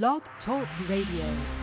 Blog Talk Radio.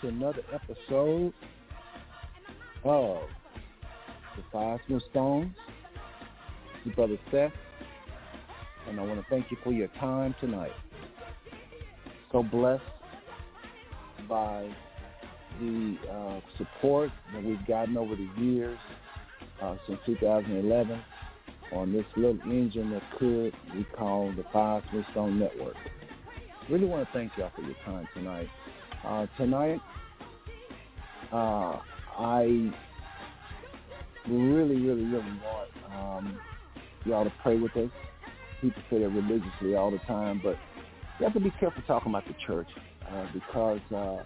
To another episode of the Five Smooth Stones. Your brother Seth, and I want to thank you for your time tonight. So blessed by the uh, support that we've gotten over the years uh, since 2011 on this little engine that could we call the Five Smooth Stone Network really want to thank y'all for your time tonight. Uh, tonight, uh, I really, really, really want um, y'all to pray with us. People say that religiously all the time, but you have to be careful talking about the church uh, because uh,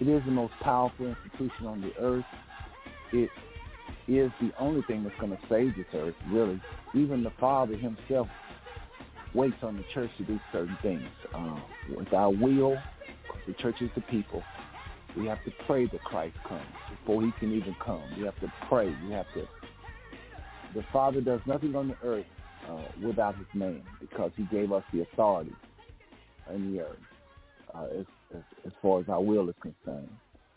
it is the most powerful institution on the earth. It is the only thing that's going to save this earth, really. Even the Father himself waits on the church to do certain things. Um, with our will, the church is the people. We have to pray that Christ comes before he can even come. We have to pray. We have to. The Father does nothing on the earth uh, without his name because he gave us the authority in the earth uh, as, as, as, far as our will is concerned.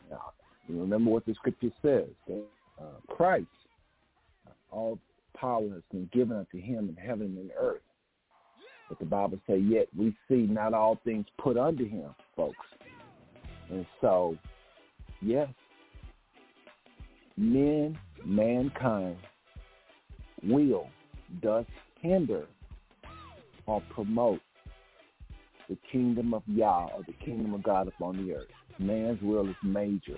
Now, you remember what the scripture says, uh, Christ, all power has been given unto him in heaven and earth. But the Bible says, yet we see not all things put under him, folks. And so, yes, men, mankind will thus hinder or promote the kingdom of Yah or the kingdom of God upon the earth. Man's will is major.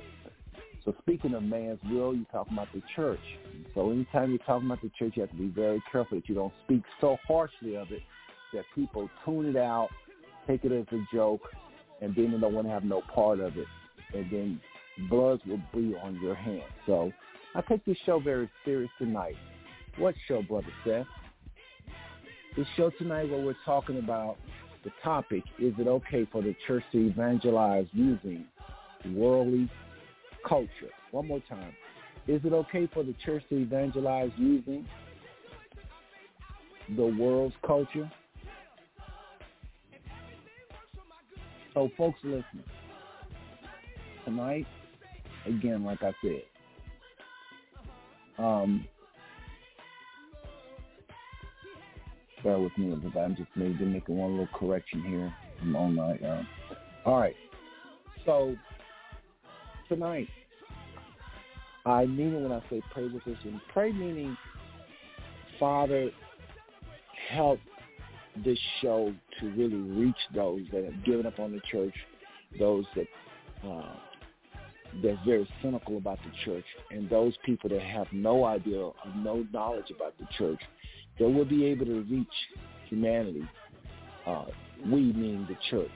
So speaking of man's will, you're talking about the church. So anytime you're talking about the church, you have to be very careful that you don't speak so harshly of it that people tune it out, take it as a joke, and then they don't want to have no part of it. And then bloods will be on your hands. So I take this show very serious tonight. What show, Brother Seth? This show tonight where we're talking about the topic, is it okay for the church to evangelize using worldly culture? One more time. Is it okay for the church to evangelize using the world's culture? So folks listen. Tonight, again, like I said, um, bear with me because I'm just maybe making one little correction here. I'm on my, uh, all right. So tonight, I mean it when I say pray with us, and pray meaning, Father, help this show to really reach those that have given up on the church, those that uh, that's very cynical about the church, and those people that have no idea or no knowledge about the church, that we'll be able to reach humanity. Uh, we mean the church.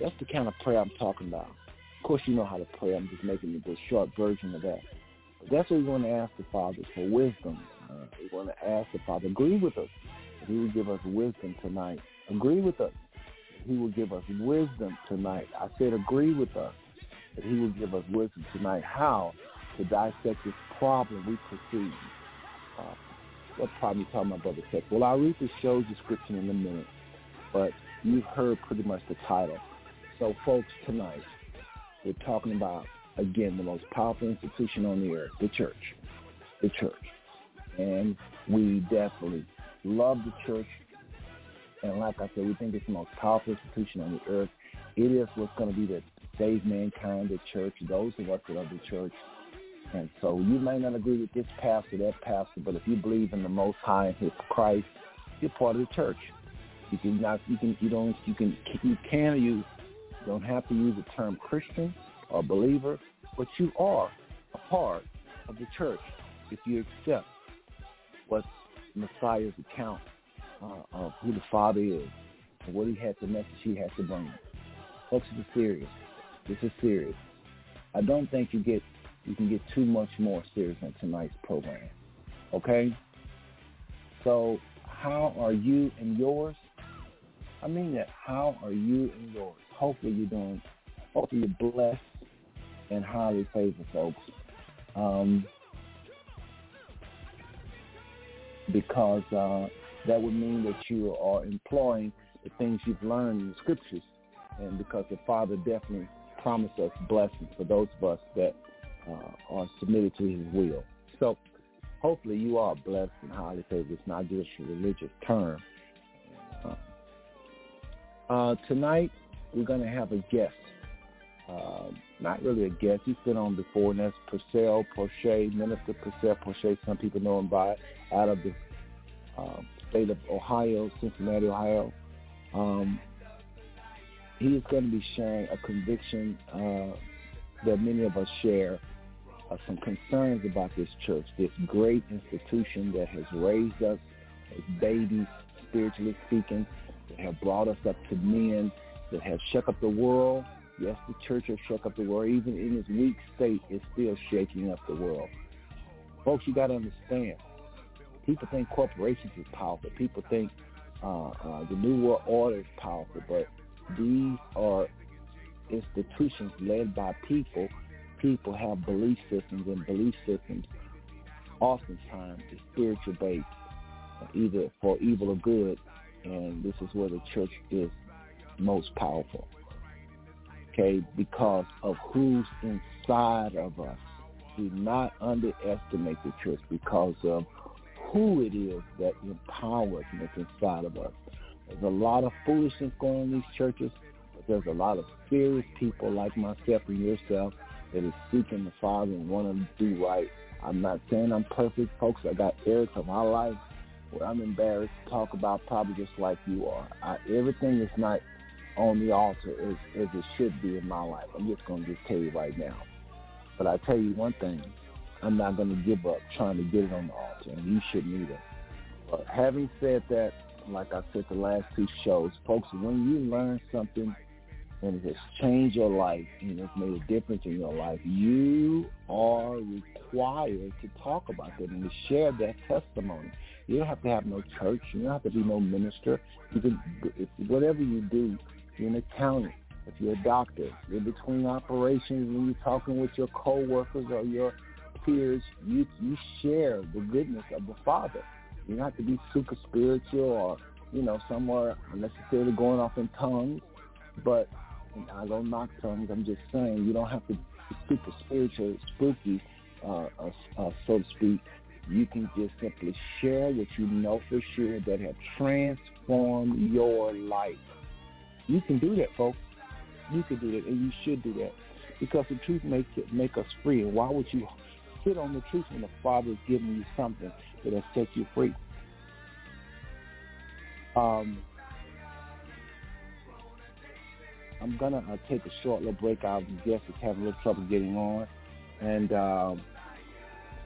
That's the kind of prayer I'm talking about. Of course, you know how to pray. I'm just making the short version of that. But that's what we want to ask the Father for wisdom. Uh, we want to ask the Father, agree with us. He will give us wisdom tonight. Agree with us. He will give us wisdom tonight. I said agree with us that he will give us wisdom tonight how to dissect this problem we perceive. Uh, what problem you talking about, Brother Seth? Well, I'll read the show's description in a minute, but you've heard pretty much the title. So, folks, tonight we're talking about, again, the most powerful institution on the earth, the church. The church. And we definitely love the church. And like I said, we think it's the most powerful institution on the earth. It is what's going to be that save mankind, the church, those of us that are the church. And so you may not agree with this pastor, that pastor, but if you believe in the Most High and His Christ, you're part of the church. You can not, you can, you don't, you can, you can use, you don't have to use the term Christian or believer, but you are a part of the church if you accept what Messiah's account uh, of who the Father is and what He has the message He has to bring. Folks, this is serious. This is serious. I don't think you get you can get too much more serious on tonight's program. Okay? So how are you and yours? I mean that. How are you and yours? Hopefully you're doing hopefully you're blessed and highly favored folks. Um, because uh, that would mean that you are employing the things you've learned in the scriptures and because the Father definitely promised us blessings for those of us that uh, are submitted to his will. So hopefully you are blessed and highly favored. It's not just a religious term. Uh, uh, tonight we're going to have a guest. Not really a guest. He's been on before, and that's Purcell Porche, Minister Purcell Porche. Some people know him by out of the um, state of Ohio, Cincinnati, Ohio. Um, he is going to be sharing a conviction uh, that many of us share, uh, some concerns about this church, this great institution that has raised us as babies, spiritually speaking, that have brought us up to men, that have shook up the world. Yes, the church has shook up the world. Even in its weak state, it's still shaking up the world. Folks, you got to understand. People think corporations is powerful. People think uh, uh, the New World Order is powerful, but these are institutions led by people. People have belief systems, and belief systems oftentimes is spiritual based, either for evil or good. And this is where the church is most powerful. Okay, because of who's inside of us. Do not underestimate the church because of who it is that empowers is inside of us. There's a lot of foolishness going in these churches, but there's a lot of serious people like myself and yourself that is seeking the Father and want to do right. I'm not saying I'm perfect, folks. I got errors of my life where I'm embarrassed to talk about probably just like you are. I, everything is not on the altar as, as it should be in my life. I'm just going to just tell you right now. But I tell you one thing, I'm not going to give up trying to get it on the altar, and you shouldn't either. But having said that, like I said the last two shows, folks, when you learn something and it has changed your life and it's made a difference in your life, you are required to talk about that and to share that testimony. You don't have to have no church. You don't have to be no minister. You can, whatever you do, you're an accountant. If you're a doctor, you're between operations when you're talking with your coworkers or your peers, you you share the goodness of the Father. You don't have to be super spiritual or, you know, somewhere unnecessarily going off in tongues. But I don't knock tongues. I'm just saying you don't have to be super spiritual, spooky, uh, uh, uh, so to speak. You can just simply share what you know for sure that have transformed your life. You can do that, folks. You can do that, and you should do that because the truth makes it make us free. And why would you sit on the truth when the Father is giving you something that has set you free. Um, I'm gonna uh, take a short little break. Our guest is having a little trouble getting on, and um,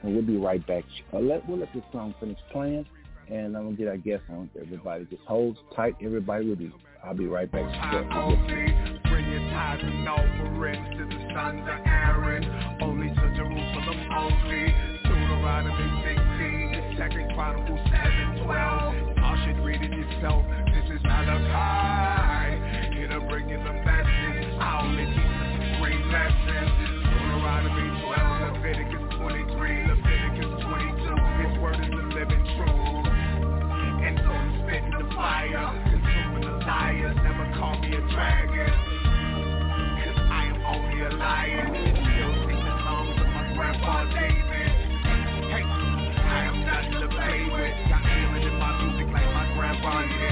and we'll be right back. Uh, let we'll let this song finish playing, and I'm gonna get our guest on. Everybody just hold tight. Everybody will be. I'll be right back. Bring your tithes and offerings to the sons of Aaron, only to Jerusalem only. Deuteronomy 16, Second Chronicles 7, 12. Y'all should read it yourself. This is to bring the message. I great. Deuteronomy 12, Leviticus 23, Leviticus 22. His word is the living truth. And so I'm spitting the fire, Cause I am only a lion. Still sing the songs of my grandpa David. Hey, I am play. Got feeling in my music like my grandpa did.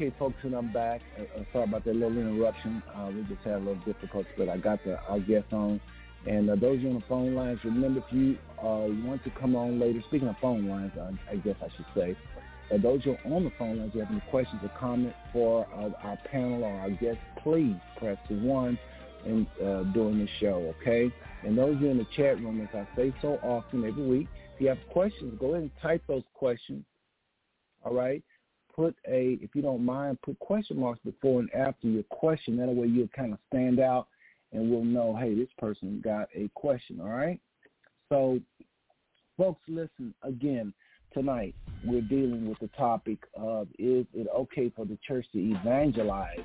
Okay, folks, and I'm back. Uh, uh, sorry about that little interruption. Uh, we just had a little difficulty, but I got the, our guest on. And uh, those on the phone lines, remember if you uh, want to come on later, speaking of phone lines, I, guess I should say, uh, those who are on the phone lines, if you have any questions or comments for our panel or our guest, please press the one in, during the show, okay? And those who are in the chat room, as I say so often every week, if you have questions, go ahead and type those questions, all right? Put a, if you don't mind, put question marks before and after your question. That way you'll kind of stand out and we'll know, hey, this person got a question, all right? So, folks, listen, again, tonight we're dealing with the topic of is it okay for the church to evangelize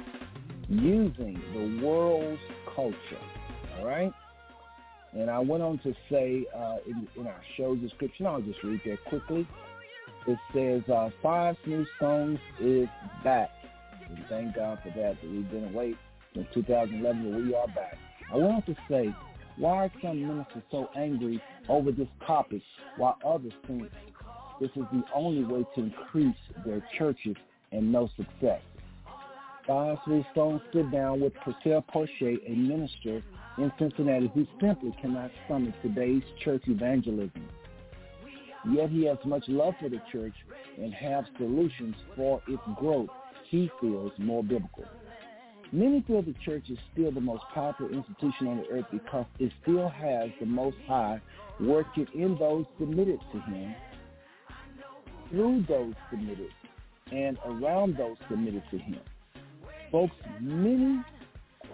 using the world's culture, all right? And I went on to say uh, in, in our show description, I'll just read that quickly. It says, uh, Five New Stones is back. And thank God for that, that we've been away since 2011, but we are back. I want to say, why are some ministers so angry over this topic while others think this is the only way to increase their churches and no success? Five Three Stones sit down with Purcell Porche, a minister in Cincinnati who simply cannot stomach today's church evangelism. Yet he has much love for the church and have solutions for its growth he feels more biblical. Many feel the church is still the most powerful institution on the earth because it still has the Most High working in those submitted to him, through those submitted, and around those submitted to him. Folks, many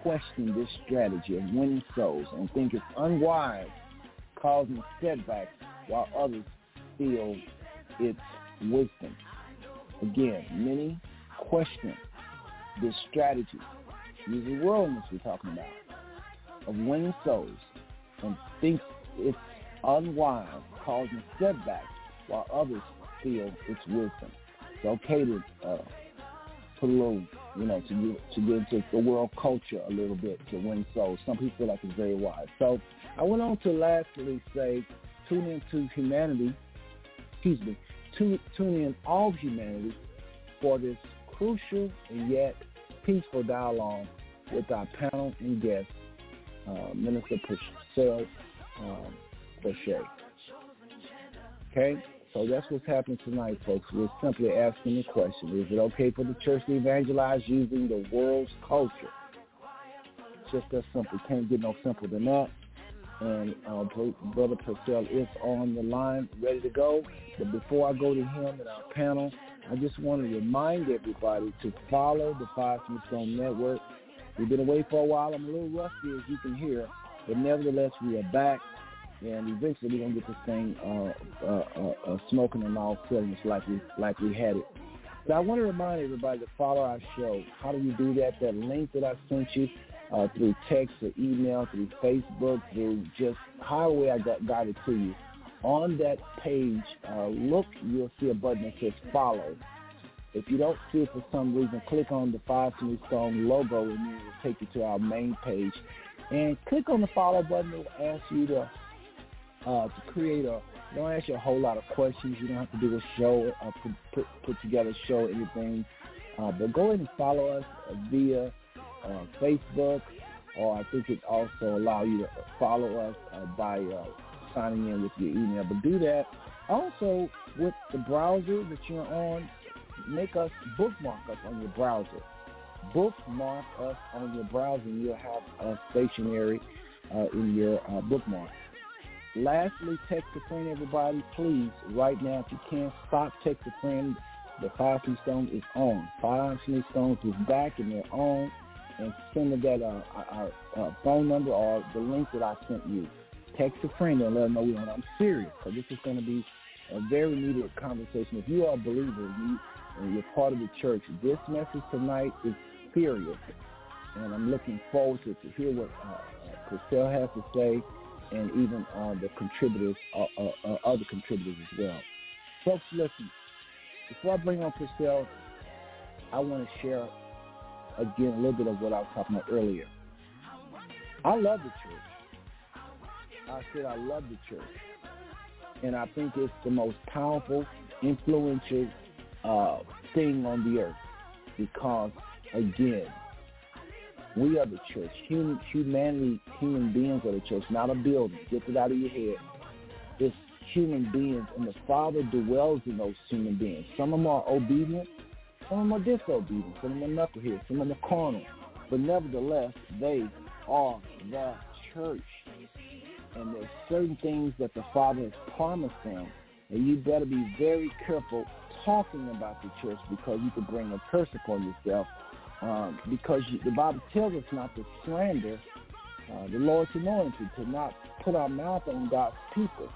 question this strategy of winning souls and think it's unwise, causing setbacks, while others feel it's wisdom. Again, many question this strategy, using worldliness we're talking about, of winning souls and think it's unwise, causing setbacks, while others feel it's wisdom. It's okay to uh, put a little, you know, to to get into the world culture a little bit to win souls. Some people feel like it's very wise. So I went on to lastly say, tune into humanity, excuse me, tune, tune in all humanity for this crucial and yet peaceful dialogue with our panel and guest, uh, Minister Purcell um, Porche. Okay? So that's what's happening tonight, folks. We're simply asking the question, is it okay for the church to evangelize using the world's culture? Just that simple. Can't get no simpler than that. And uh, Brother Purcell is on the line, ready to go. But before I go to him and our panel, I just want to remind everybody to follow the Five Smooth Stone Network. We've been away for a while. I'm a little rusty, as you can hear, but nevertheless, we are back, and eventually we're gonna get this thing uh, uh, uh, uh smoking and all cylinders like we like we had it. So I want to remind everybody to follow our show. How do you do that? That link that I sent you uh, through text or email, through Facebook, through just however I got, got it to you. On that page, uh, look, you'll see a button that says follow. If you don't see it for some reason, click on the Five Smooth Stone logo and it will take you to our main page. And click on the follow button. It will ask you to uh, to create a. Don't ask you a whole lot of questions. You don't have to do a show, uh, put, put, put together a show, anything. Uh, but go ahead and follow us via uh, Facebook, or I think it also allow you to follow us uh, by uh, signing in with your email. But do that. Also, with the browser that you're on, make us bookmark us on your browser. Bookmark us on your browser, and you'll have a stationery uh, in your uh, bookmark. Lastly, text a friend, everybody. Please, right now, if you can't stop text a friend. The Five Stones is on. Five Stones is back, and they're on and send that uh, uh, phone number or the link that I sent you. Text a friend and let them know we I'm serious because this is going to be a very needed conversation. If you are a believer you, and you're part of the church, this message tonight is serious. And I'm looking forward to, to hear what uh, Priscilla has to say and even uh, the contributors, uh, uh, uh, other contributors as well. Folks, listen, before I bring on Priscilla, I want to share again a little bit of what I was talking about earlier. I love the church. I said I love the church. And I think it's the most powerful, influential uh, thing on the earth because, again, we are the church. Human, humanity, human beings are the church, not a building. Get it out of your head. It's human beings, and the Father dwells in those human beings. Some of them are obedient, some of them are disobedient. Some of them are knuckleheads. Some of them are carnal. But nevertheless, they are the church. And there's certain things that the Father has promised them. And you better be very careful talking about the church because you could bring a curse upon yourself. Um, because you, the Bible tells us not to slander uh, the Lord's anointed, to not put our mouth on God's people.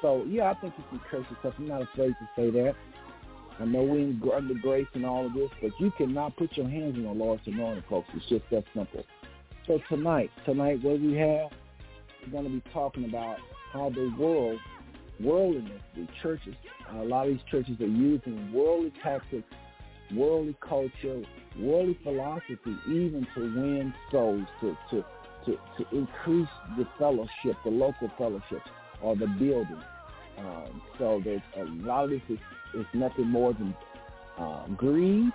So, yeah, I think you can curse yourself. I'm not afraid to say that. I know we under grace and all of this, but you cannot put your hands on the Lord's anointing, folks. It's just that simple. So tonight, tonight, what we have, we're going to be talking about how the world, worldliness, the churches, a lot of these churches are using worldly tactics, worldly culture, worldly philosophy, even to win souls, to to to, to increase the fellowship, the local fellowship, or the building. Um, so there's a lot of this is is nothing more than uh, greed.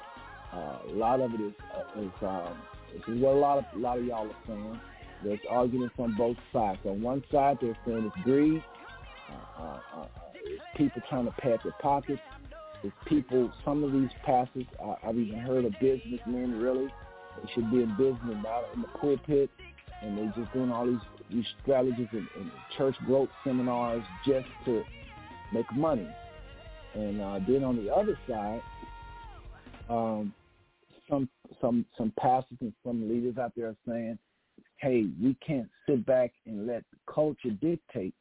Uh, a lot of it is, uh, is um, this is what a lot of a lot of y'all are saying. There's arguments on both sides. On one side, they're saying it's greed. Uh, uh, uh, it's people trying to pad their pockets. It's people. Some of these pastors, uh, I've even heard of businessmen. Really, they should be in business, not in the pulpit, and they're just doing all these these strategies and, and church growth seminars just to make money. And uh, then on the other side, um, some some some pastors and some leaders out there are saying, "Hey, we can't sit back and let culture dictate.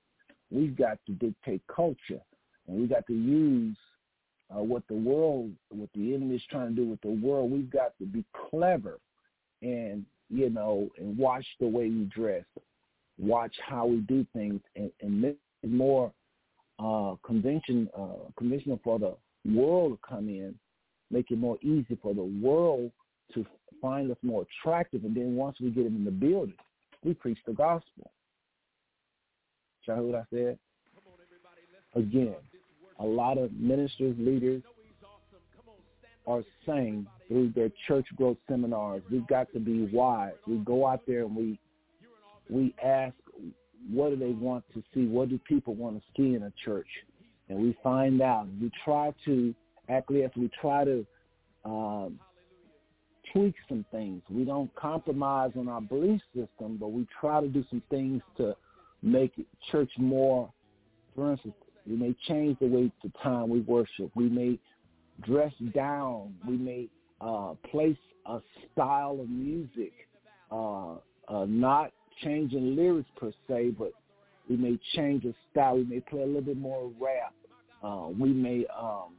We've got to dictate culture, and we got to use uh, what the world, what the enemy is trying to do with the world. We've got to be clever, and you know, and watch the way we dress, watch how we do things, and, and make more uh, convention uh, for the world to come in, make it more easy for the world to find us more attractive. And then once we get them in the building, we preach the gospel. Y'all hear what I said? Again, a lot of ministers, leaders are saying through their church growth seminars, we've got to be wise. We go out there and we we ask what do they want to see? What do people want to see in a church? And we find out. We try to acquiesce. We try to um, tweak some things. We don't compromise on our belief system, but we try to do some things to make church more, for instance, we may change the way the time we worship. We may dress down. We may uh, place a style of music, uh, uh, not changing lyrics per se, but we may change the style. We may play a little bit more rap. Uh, we may um,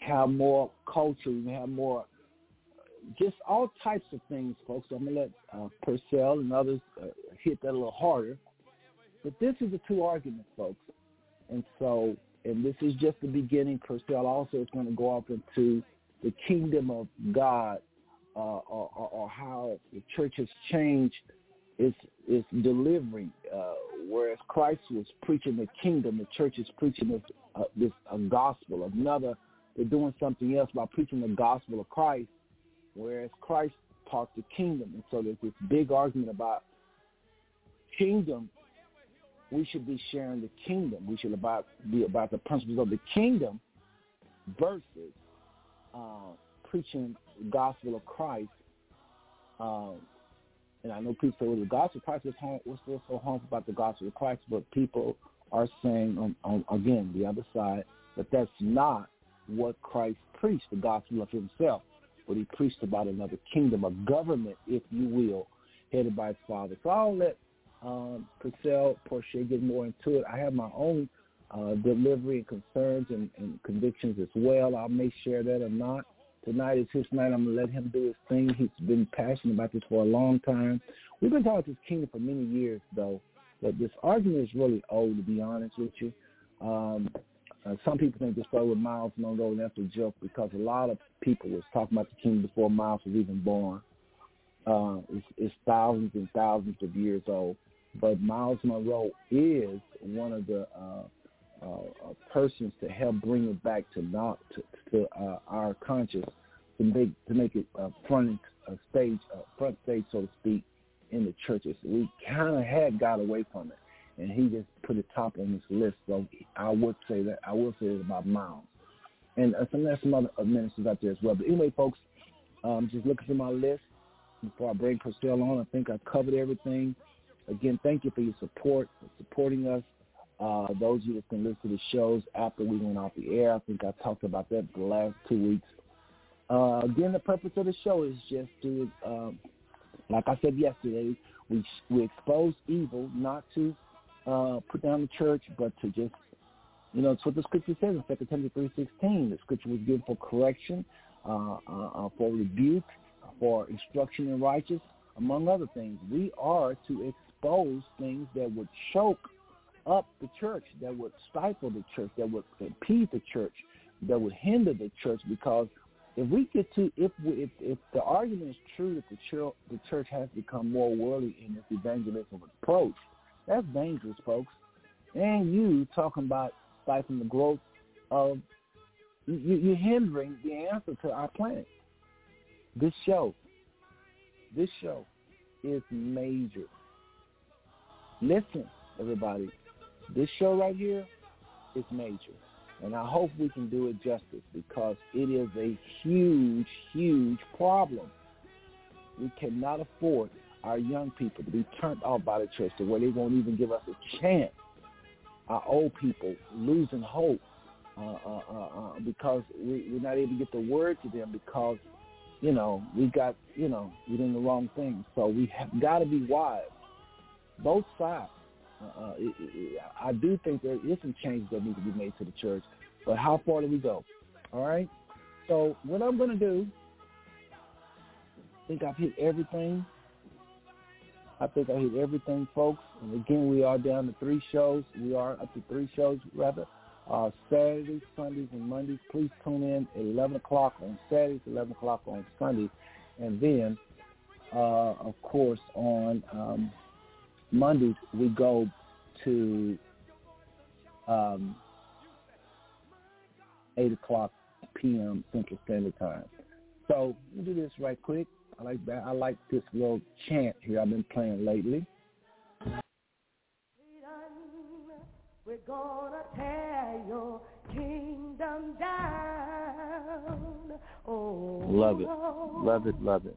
have more culture. We may have more, just all types of things, folks. I'm gonna let uh, Purcell and others uh, hit that a little harder. But this is the two arguments, folks. And so, and this is just the beginning. Purcell also is going to go off into the kingdom of God uh, or, or, or, how the church has changed its, its delivery. Uh, whereas Christ was preaching the kingdom, the church is preaching this, uh, this a gospel. Another, they're doing something else by preaching the gospel of Christ, whereas Christ taught the kingdom. And so there's this big argument about kingdom we should be sharing the kingdom. We should about be about the principles of the kingdom versus uh, preaching the gospel of Christ. Um, and I know people say, well, the gospel of Christ is home. What's still so harmful about the gospel of Christ? But people are saying, on, on, again, the other side, that that's not what Christ preached, the gospel of himself. But he preached about another kingdom, a government, if you will, headed by his father. So I'll let um, Purcell, Porche get more into it. I have my own uh, delivery and concerns and, and convictions as well. I may share that or not. Tonight is his night. I'm going to let him do his thing. He's been passionate about this for a long time. We've been talking about this kingdom for many years, though. But this argument is really old, to be honest with you. Um, uh, some people think this started with Myles Munroe, and that's a joke because a lot of people was talking about the kingdom before Myles was even born. Uh, it's, it's thousands and thousands of years old but Myles Munroe is one of the uh, uh, uh, persons to help bring it back to not to, to uh, our conscious to make to make it uh, front uh, stage uh, front stage so to speak in the churches. We kind of had got away from it, and he just put it top on this list. So I would say that I will say it about Myles, and uh, some some other ministers out there as well. But anyway, folks, um, just looking through my list before I bring Purcell on. I think I covered everything. Again, thank you for your support, for supporting us. Uh, those of you that can listen to the shows after we went off the air, I think I talked about that the last two weeks. Uh, again, the purpose of the show is just to, um, like I said yesterday, we we expose evil, not to uh, put down the church, but to just, you know, it's what the scripture says in 2 Timothy three sixteen. The scripture was given for correction, uh, uh, uh for rebuke, for instruction in righteousness, among other things. We are to expose things that would choke up the church, that would stifle the church, that would impede the church, that would hinder the church. Because if we get to, if we, if, if the argument is true that the church, the church has become more worldly in its evangelism approach, that's dangerous, folks. And you talking about stifling the growth of, you, you're hindering the answer to our planet. This show, this show is major. Listen, everybody, this show right here is major. And I hope we can do it justice because it is a huge, huge problem. We cannot afford our young people to be turned off by the church to where they won't even give us a chance. Our old people losing hope uh, uh, uh, uh because we, we're not able to get the word to them because, you know, we got, you know, we're doing the wrong thing. So we have got to be wise both sides. Uh, uh, it, it, I do think there is some changes that need to be made to the church, but how far do we go? All right. So what I'm going to do, I think I've hit everything. I think I hit everything, folks. And again, we are down to three shows. We are up to three shows, rather. Uh, Saturdays, Sundays, and Mondays. Please tune in at 11 o'clock on Saturdays, 11 o'clock on Sundays. And then, uh, of course, on um, Mondays we go to um, 8 o'clock p.m. Central Standard Time. So we'll do this right quick. I like that. I like this little chant here I've been playing lately. We're gonna tear your kingdom down. Oh, love it, love it, love it.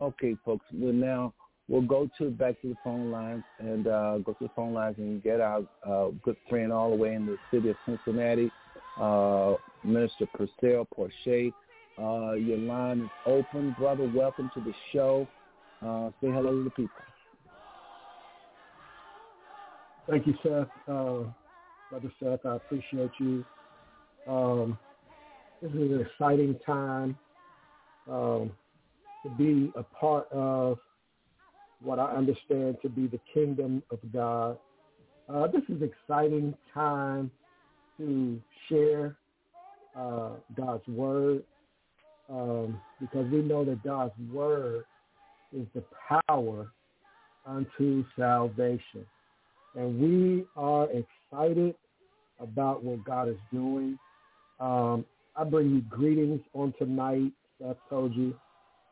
Okay, folks, we'll now we'll go to back to the phone lines and uh, go to the phone lines and get our uh, good friend all the way in the city of Cincinnati, uh, Minister Purcell Porche. Uh, your line is open, brother. Welcome to the show. Uh, say hello to the people. Thank you, Seth. Uh, Brother Seth, I appreciate you. Um, this is an exciting time um, to be a part of what I understand to be the kingdom of God. Uh, this is exciting time to share uh, God's word um, because we know that God's word is the power unto salvation. And we are excited about what God is doing. Um, I bring you greetings on tonight, Seth told you,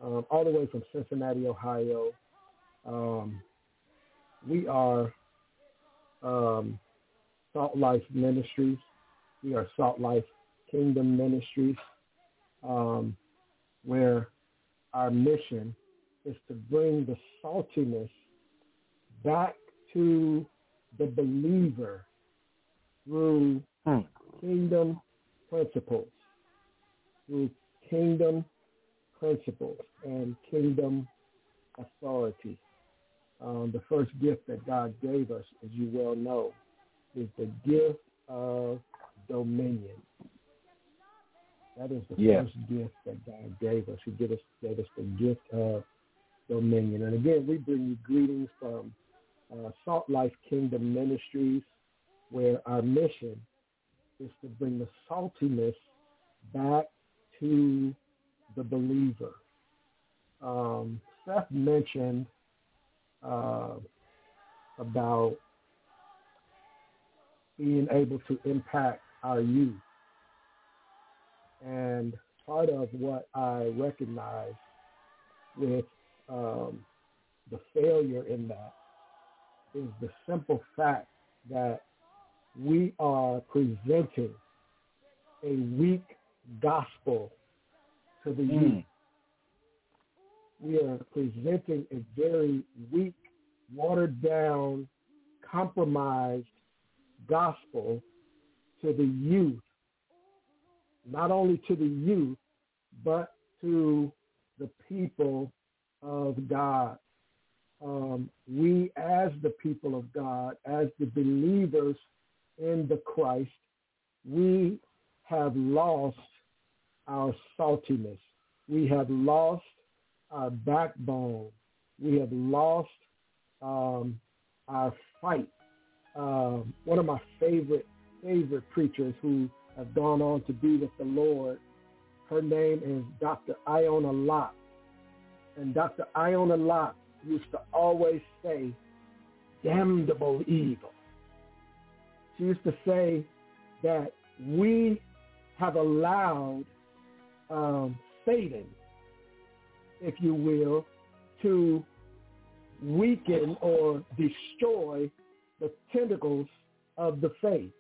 um, all the way from Cincinnati, Ohio. Um, we are um, Salt Life Ministries. We are Salt Life Kingdom Ministries, um, where our mission is to bring the saltiness back to the believer through Hmm. kingdom principles, through kingdom principles and kingdom authority. Um, the first gift that God gave us, as you well know, is the gift of dominion. That is the Yes. first gift that God gave us. He gave us, gave us the gift of dominion. And again, we bring you greetings from uh, Salt Life Kingdom Ministries, where our mission is to bring the saltiness back to the believer. Um, Seth mentioned uh, about being able to impact our youth. And part of what I recognize with um, the failure in that is the simple fact that we are presenting a weak gospel to the youth. Mm. We are presenting a very weak, watered down, compromised gospel to the youth. Not only to the youth, but to the people of God. Um, we as the people of God, as the believers in the Christ, we have lost our saltiness. We have lost our backbone. We have lost um, our fight. Um, one of my favorite favorite preachers who have gone on to be with the Lord, her name is Dr. Iona Locke. And Dr. Iona Locke used to always say, damnable evil. She used to say that we have allowed um, Satan, if you will, to weaken or destroy the tentacles of the faith.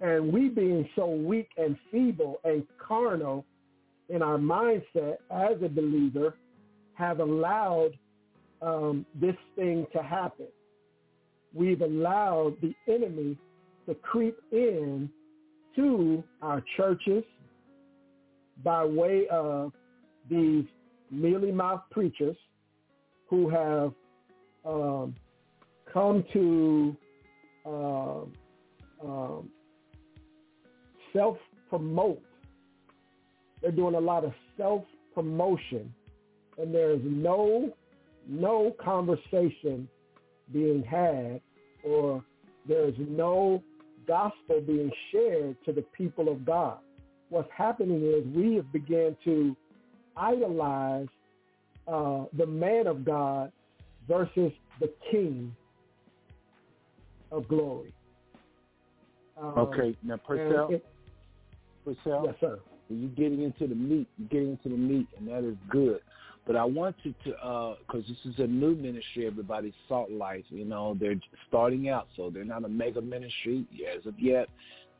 And we being so weak and feeble and carnal in our mindset as a believer have allowed um, this thing to happen. We've allowed the enemy to creep in to our churches by way of these mealy-mouthed preachers who have um, come to um, um, self-promote. They're doing a lot of self-promotion, and there is no no conversation being had, or there is no gospel being shared to the people of God. What's happening is we have begun to idolize uh, the man of God versus the king of glory. Um, Okay, now Purcell, it- Purcell, yes, sir. you're getting into the meat. You're getting into the meat, and that is good. But I want you to, because this is a new ministry, everybody, Salt Life. You know, they're starting out, so they're not a mega ministry as of yet.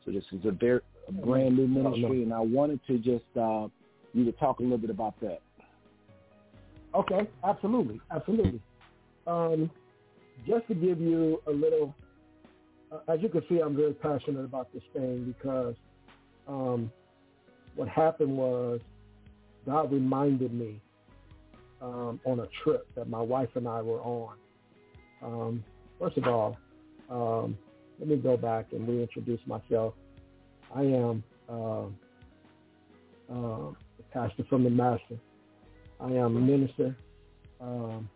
So this is a very a brand new ministry, and I wanted to just uh, you to talk a little bit about that. Okay, absolutely, absolutely. Um, just to give you a little, uh, as you can see, I'm very passionate about this thing because um, what happened was God reminded me um, on a trip that my wife and I were on. Um, first of all, um, let me go back and reintroduce myself. I am uh, uh, a pastor from the Master. I am a minister. Um,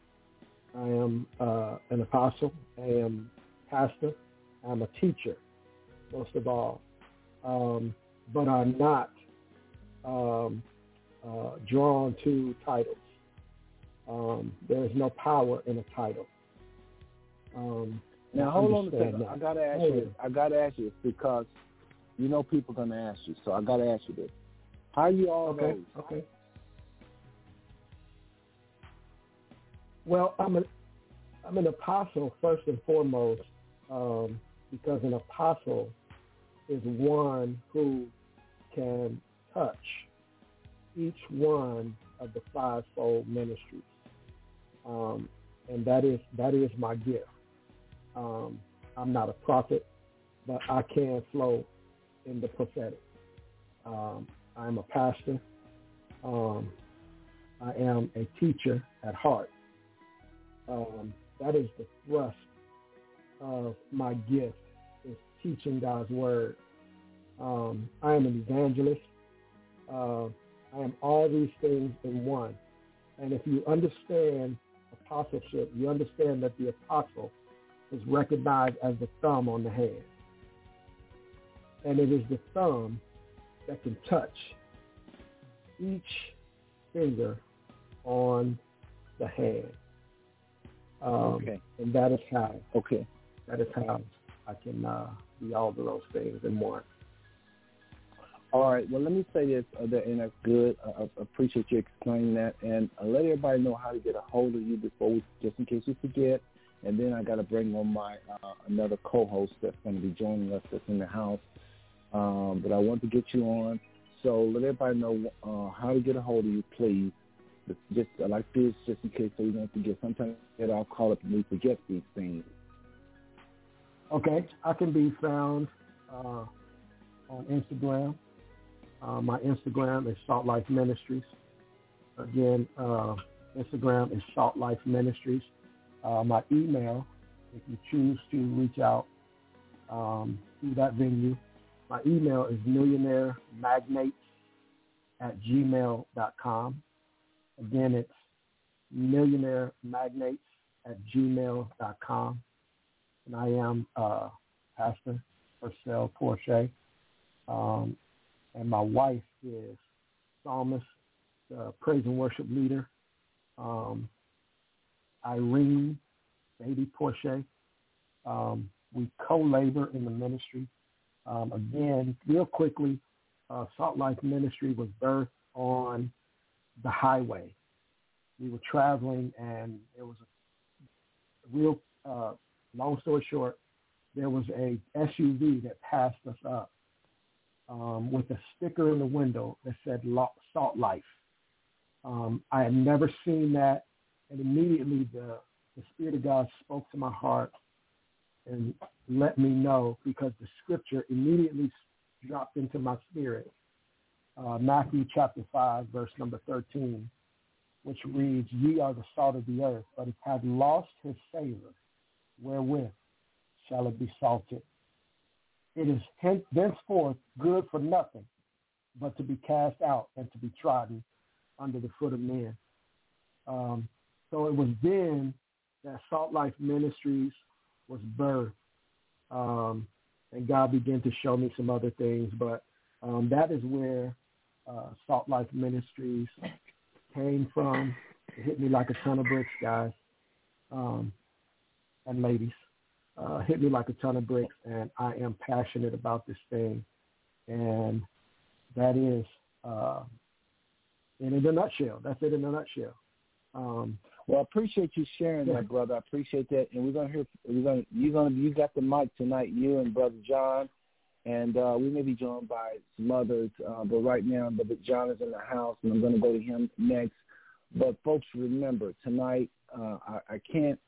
I am uh, an apostle. I am pastor. I'm a teacher, most of all. Um, but I'm not um, uh, drawn to titles. Um, there is no power in a title. Um, now hold on a second. That. I gotta ask you. I gotta ask you because you know people are gonna ask you. So I gotta ask you this: How are you all okay. know? Okay. Well, I'm an I'm an apostle first and foremost um, because an apostle is one who can touch each one of the fivefold ministries, um, and that is that is my gift. Um, I'm not a prophet, but I can flow in the prophetic. Um, I'm a pastor. Um, I am a teacher at heart. Um, that is the thrust of my gift is teaching God's word. Um, I am an evangelist. Uh, I am all these things in one. And if you understand apostleship, you understand that the apostle is recognized as the thumb on the hand. And it is the thumb that can touch each finger on the hand. Um, okay. And that is how. Okay. That is how I can uh, be all of those things and more. All right. Well, let me say this, uh, that, and that's good. Uh, I appreciate you explaining that, and uh, let everybody know how to get a hold of you before we, just in case you forget. And then I got to bring on my uh, another co-host that's going to be joining us that's in the house. Um, but I want to get you on. So let everybody know uh, how to get a hold of you, please. Just uh, like this, just in case so we don't forget. Sometimes all call up and we forget these things. Okay, I can be found uh, on Instagram. Uh, my Instagram is Salt Life Ministries. Again, uh, Instagram is Salt Life Ministries. Uh, my email, if you choose to reach out um, through that venue, my email is millionaire magnates at gmail.com. Again, it's millionaire magnates at gmail.com. And I am uh, Pastor Purcell Porche. Um, and my wife is psalmist, uh, praise and worship leader, um, Irene Baby Porche. Um, we co-labor in the ministry. Um, again, real quickly, uh, Salt Life Ministry was birthed on the highway. We were traveling, and it was a real, uh, long story short, there was a SUV that passed us up um, with a sticker in the window that said Salt Life. Um, I had never seen that, and immediately the, the Spirit of God spoke to my heart and let me know because the scripture immediately dropped into my spirit. Uh, Matthew chapter 5, verse number 13, which reads, Ye are the salt of the earth, but it hath lost his savor. Wherewith shall it be salted? It is thenceforth good for nothing but to be cast out and to be trodden under the foot of men. Um, so it was then that Salt Life Ministries was birthed. Um, and God began to show me some other things, but um, that is where uh, Salt Life Ministries came from. It hit me like a ton of bricks, guys um, and ladies uh, hit me like a ton of bricks, and I am passionate about this thing, and that is, uh, in a nutshell, that's it in a nutshell. Um, well, I appreciate you sharing that, brother. I appreciate that, and we're gonna hear. We're gonna you're gonna you got the mic tonight, you and brother John, and uh, we may be joined by some others. Uh, but right now, Brother John is in the house, and I'm to go to him next. But folks, remember tonight, uh, I, I can't.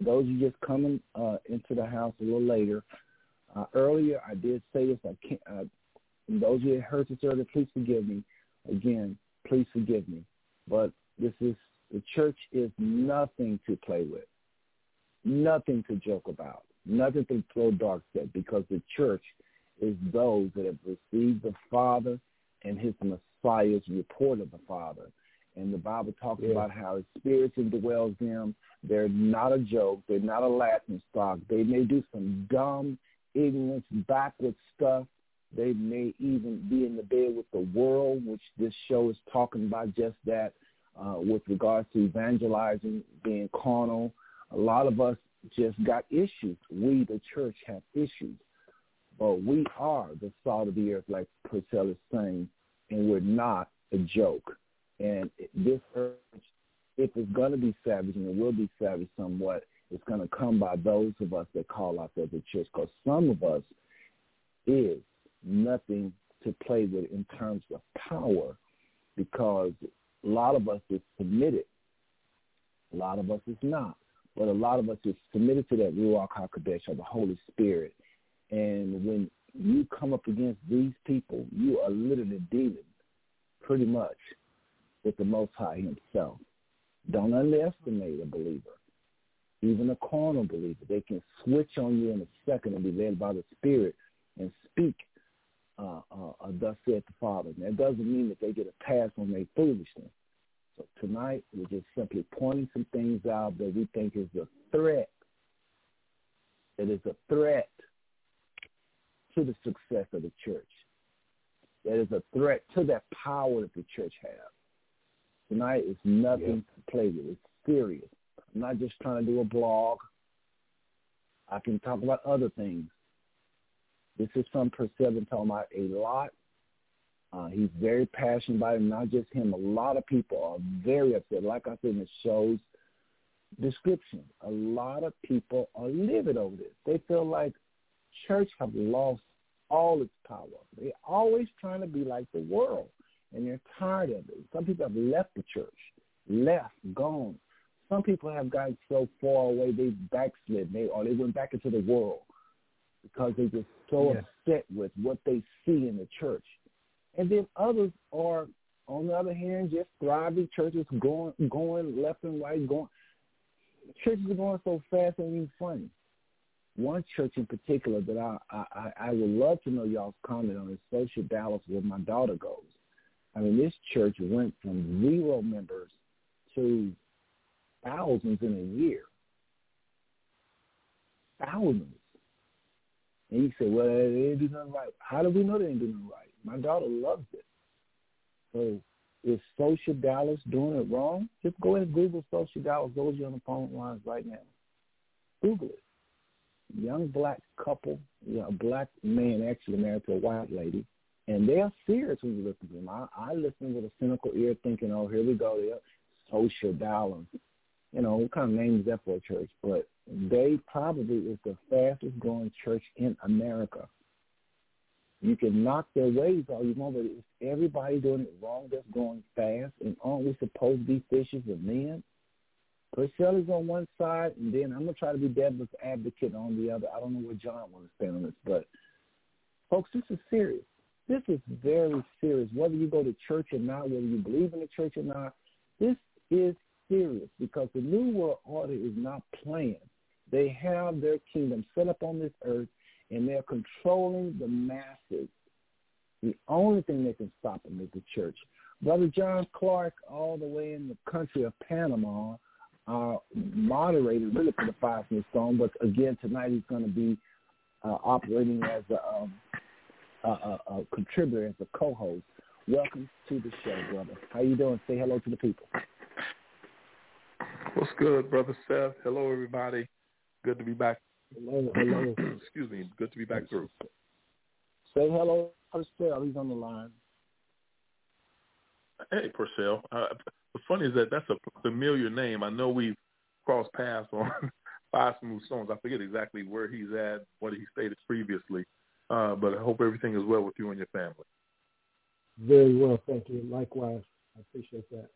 Those of you just coming uh, into the house a little later. Uh, earlier, I did say this. I can't. Uh, those that heard this earlier, please forgive me. Again, please forgive me. But this is church is nothing to play with, nothing to joke about, nothing to throw darts at, because the church is those that have received the Father and his Messiah's report of the Father. And the Bible talks yeah. about how his spirit indwells them. They're not a joke. They're not a laughing stock. They may do some dumb, ignorant, backward stuff. They may even be in the bed with the world, which this show is talking about just that uh, with regards to evangelizing, being carnal. A lot of us just got issues. We, the church, have issues. But we are the salt of the earth, like Purcell is saying, and we're not a joke. And this urge, if it's going to be savage, and it will be savage somewhat, it's going to come by those of us that call ourselves a church. Because some of us is nothing to play with in terms of power, because a lot of us is submitted. A lot of us is not. But a lot of us is submitted to that Ruach HaKodesh or the Holy Spirit. And when you come up against these people, you are literally dealing pretty much with the Most High himself. Don't underestimate a believer, even a carnal believer. They can switch on you in a second and be led by the Spirit and speak, uh, uh, uh, thus saith the Father. And that doesn't mean that they get a pass on their foolishness. So tonight, we're just simply pointing some things out that we think is a threat. It is a threat to the success of the church. That is a threat to that power that the church has. Tonight is nothing yeah. to play with. It's serious. I'm not just trying to do a blog. I can talk about other things. This is Purcell been talking about a lot. Uh, he's very passionate about it. Not just him. A lot of people are very upset. Like I said in the show's description, a lot of people are livid over this. They feel like church have lost all its power. They're always trying to be like the world, and they're tired of it. Some people have left the church, left, gone. Some people have gotten so far away they backslid, they or they went back into the world because they're just so yeah. upset with what they see in the church. And then others are, on the other hand, just thriving churches going going left and right, going churches are going so fast and even funny one church in particular that I, I, I would love to know y'all's comment on is Social Dallas where my daughter goes. I mean, this church went from zero members to thousands in a year. Thousands. And you say, well, they didn't do nothing right. How do we know they didn't do nothing right? My daughter loves it. So is Social Dallas doing it wrong? Just go and Google Social Dallas. Those you on the phone lines right now. Google it young black couple, you know, a black man actually married to a white lady, and they're serious when you listen to them. I, I listen with a cynical ear, thinking, "Oh, here we go, social balance." You know, what kind of name is that for a church? But they probably is the fastest growing church in America. You can knock their ways all you want, but it's everybody doing it wrong that's going fast. And aren't we supposed to be fishers of men? Purcell is on one side, and then I'm gonna try to be devil's advocate on the other. I don't know where John wants to stand on this, but folks, this is serious. This is very serious. Whether you go to church or not, whether you believe in the church or not, this is serious because the New World Order is not playing. They have their kingdom set up on this earth, and they're controlling the masses. The only thing that can stop them is the church. Brother John Clark, all the way in the country of Panama, uh, moderator really for the Five Smooth Stone, but again tonight he's going to be uh, operating as a, um, a, a, a contributor, as a co-host. Welcome to the show, brother. How you doing? Say hello to the people. What's good, brother Seth? Hello, everybody. Good to be back. Hello, hello. Excuse me. Good to be back through. Say hello, Purcell. He's on the line. Hey, Purcell. Uh, what's funny is that that's a familiar name. I know we've crossed paths on Five Smooth Stones. I forget exactly where he's at, what he stated previously. Uh, but I hope everything is well with you and your family. Very well, thank you. Likewise, I appreciate that.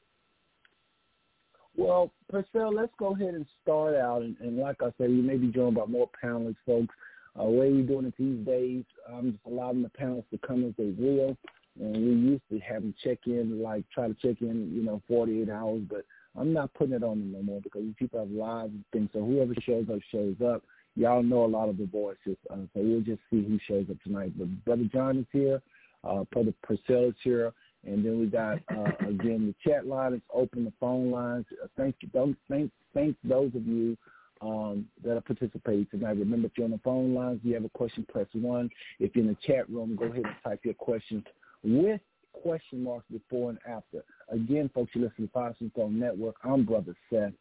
Well, Purcell, let's go ahead and start out. And, and like I said, you may be joined by more panelists, folks. Uh, way we're doing it these days, I'm just allowing the panelists to come as they will. And we used to have them check in, like try to check in, you know, 48 hours, but I'm not putting it on them no more because people have lives and things. So whoever shows up, shows up. Y'all know a lot of the voices, uh, so we'll just see who shows up tonight. But Brother John is here, uh, Brother Purcell is here, and then we got uh, again the chat line is open, the phone lines. Uh, thank you, those, thank, thank those of you um, that are participating tonight. Remember, if you're on the phone lines, if you have a question, press one. If you're in the chat room, go ahead and type your questions with question marks before and after. Again, folks, you listen to Five Stone Network. I'm Brother Seth,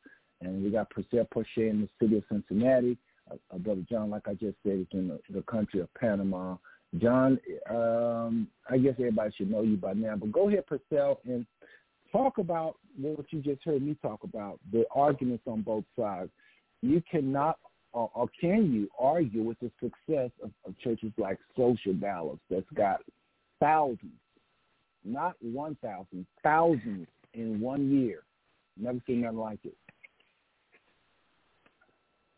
and we got Purcell Porcher in the city of Cincinnati. Uh, uh, Brother John, like I just said, is in the, the country of Panama. John, um, I guess everybody should know you by now, but go ahead, Purcell, and talk about what you just heard me talk about, the arguments on both sides. You cannot or, or can you argue with the success of, of churches like Social Dallas that's got thousands, not 1,000, thousands in one year. Never seen nothing like it.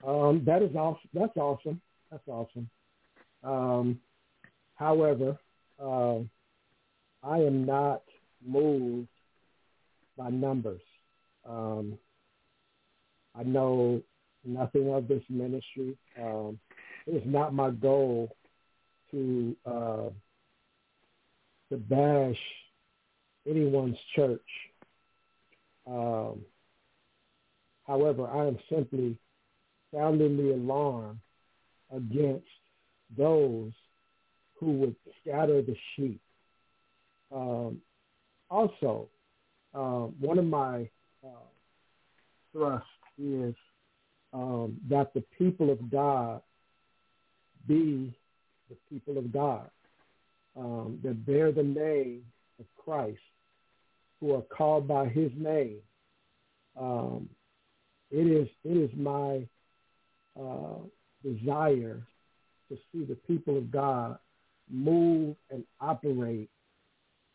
Um, that is awesome. That's awesome. That's awesome. Um, however, uh, I am not moved by numbers. Um, I know nothing of this ministry. Um, it is not my goal to uh, to bash anyone's church. Um, however, I am simply sounding the alarm against those who would scatter the sheep. Um, also, uh, one of my uh, thrusts is um, that the people of God be the people of God um, that bear the name of Christ, who are called by His name. Um, it is it is my uh, desire to see the people of God move and operate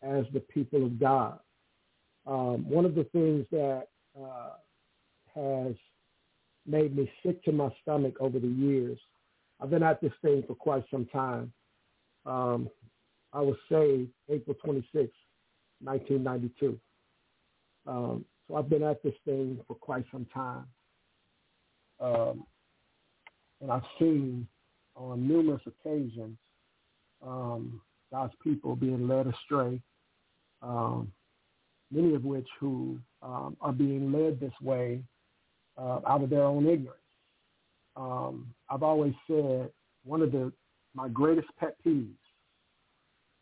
as the people of God. Um, one of the things that uh, has made me sick to my stomach over the years, I've been at this thing for quite some time. Um, I was saved April 26, 1992. Um, so I've been at this thing for quite some time. Um, and I've seen on numerous occasions um, God's people being led astray, um, many of which who um, are being led this way uh, out of their own ignorance. Um, I've always said one of the my greatest pet peeves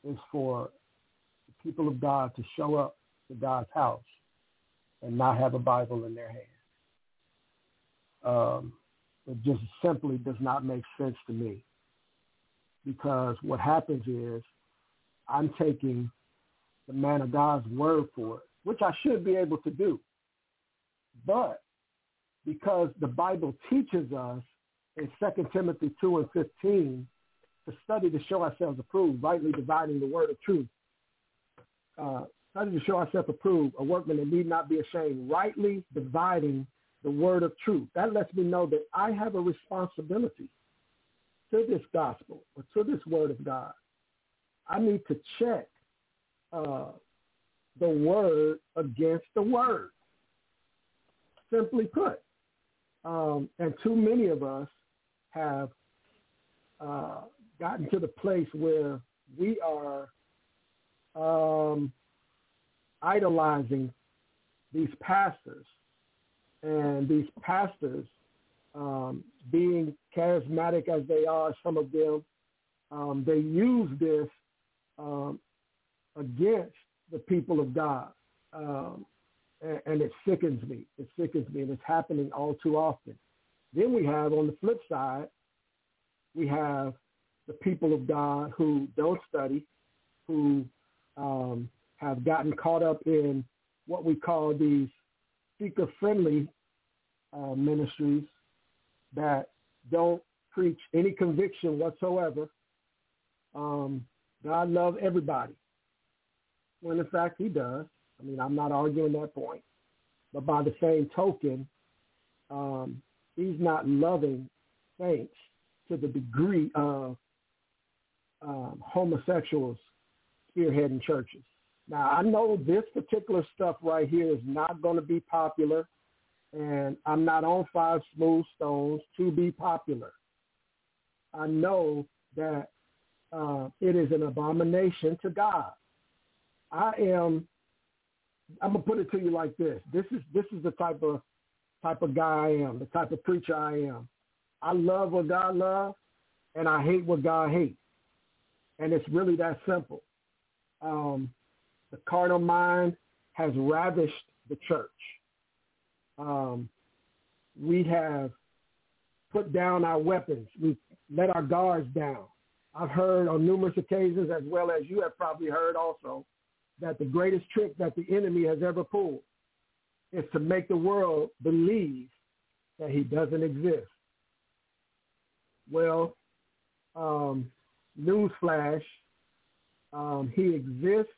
is for the people of God to show up to God's house and not have a Bible in their hand. Um, it just simply does not make sense to me because what happens is I'm taking the man of God's word for it, which I should be able to do. But because the Bible teaches us in 2 Timothy 2 and 15 to study to show ourselves approved, rightly dividing the word of truth. Uh, study to show ourselves approved, a workman that need not be ashamed, rightly dividing the word of truth. That lets me know that I have a responsibility to this gospel or to this word of God. I need to check uh, the word against the word. Simply put. Um, and too many of us have uh, gotten to the place where we are um, idolizing these pastors and these pastors um, being charismatic as they are, some of them, um, they use this um, against the people of God. Um, and, and it sickens me. It sickens me, and it's happening all too often. Then we have, on the flip side, we have the people of God who don't study, who um, have gotten caught up in what we call these seeker-friendly uh, ministries that don't preach any conviction whatsoever, um, God loves everybody. When in fact he does. I mean, I'm not arguing that point. But by the same token, um, he's not loving saints to the degree of um, homosexuals spearheading churches. Now, I know this particular stuff right here is not going to be popular, and I'm not on five smooth stones to be popular. I know that uh, it is an abomination to God. I am. I'm gonna put it to you like this. This is this is the type of type of guy I am, the type of preacher I am. I love what God loves, and I hate what God hates, and it's really that simple. Um, the carnal mind has ravished the church. Um, we have put down our weapons. We've let our guards down. I've heard on numerous occasions, as well as you have probably heard also, that the greatest trick that the enemy has ever pulled is to make the world believe that he doesn't exist. Well, um, newsflash, um, he exists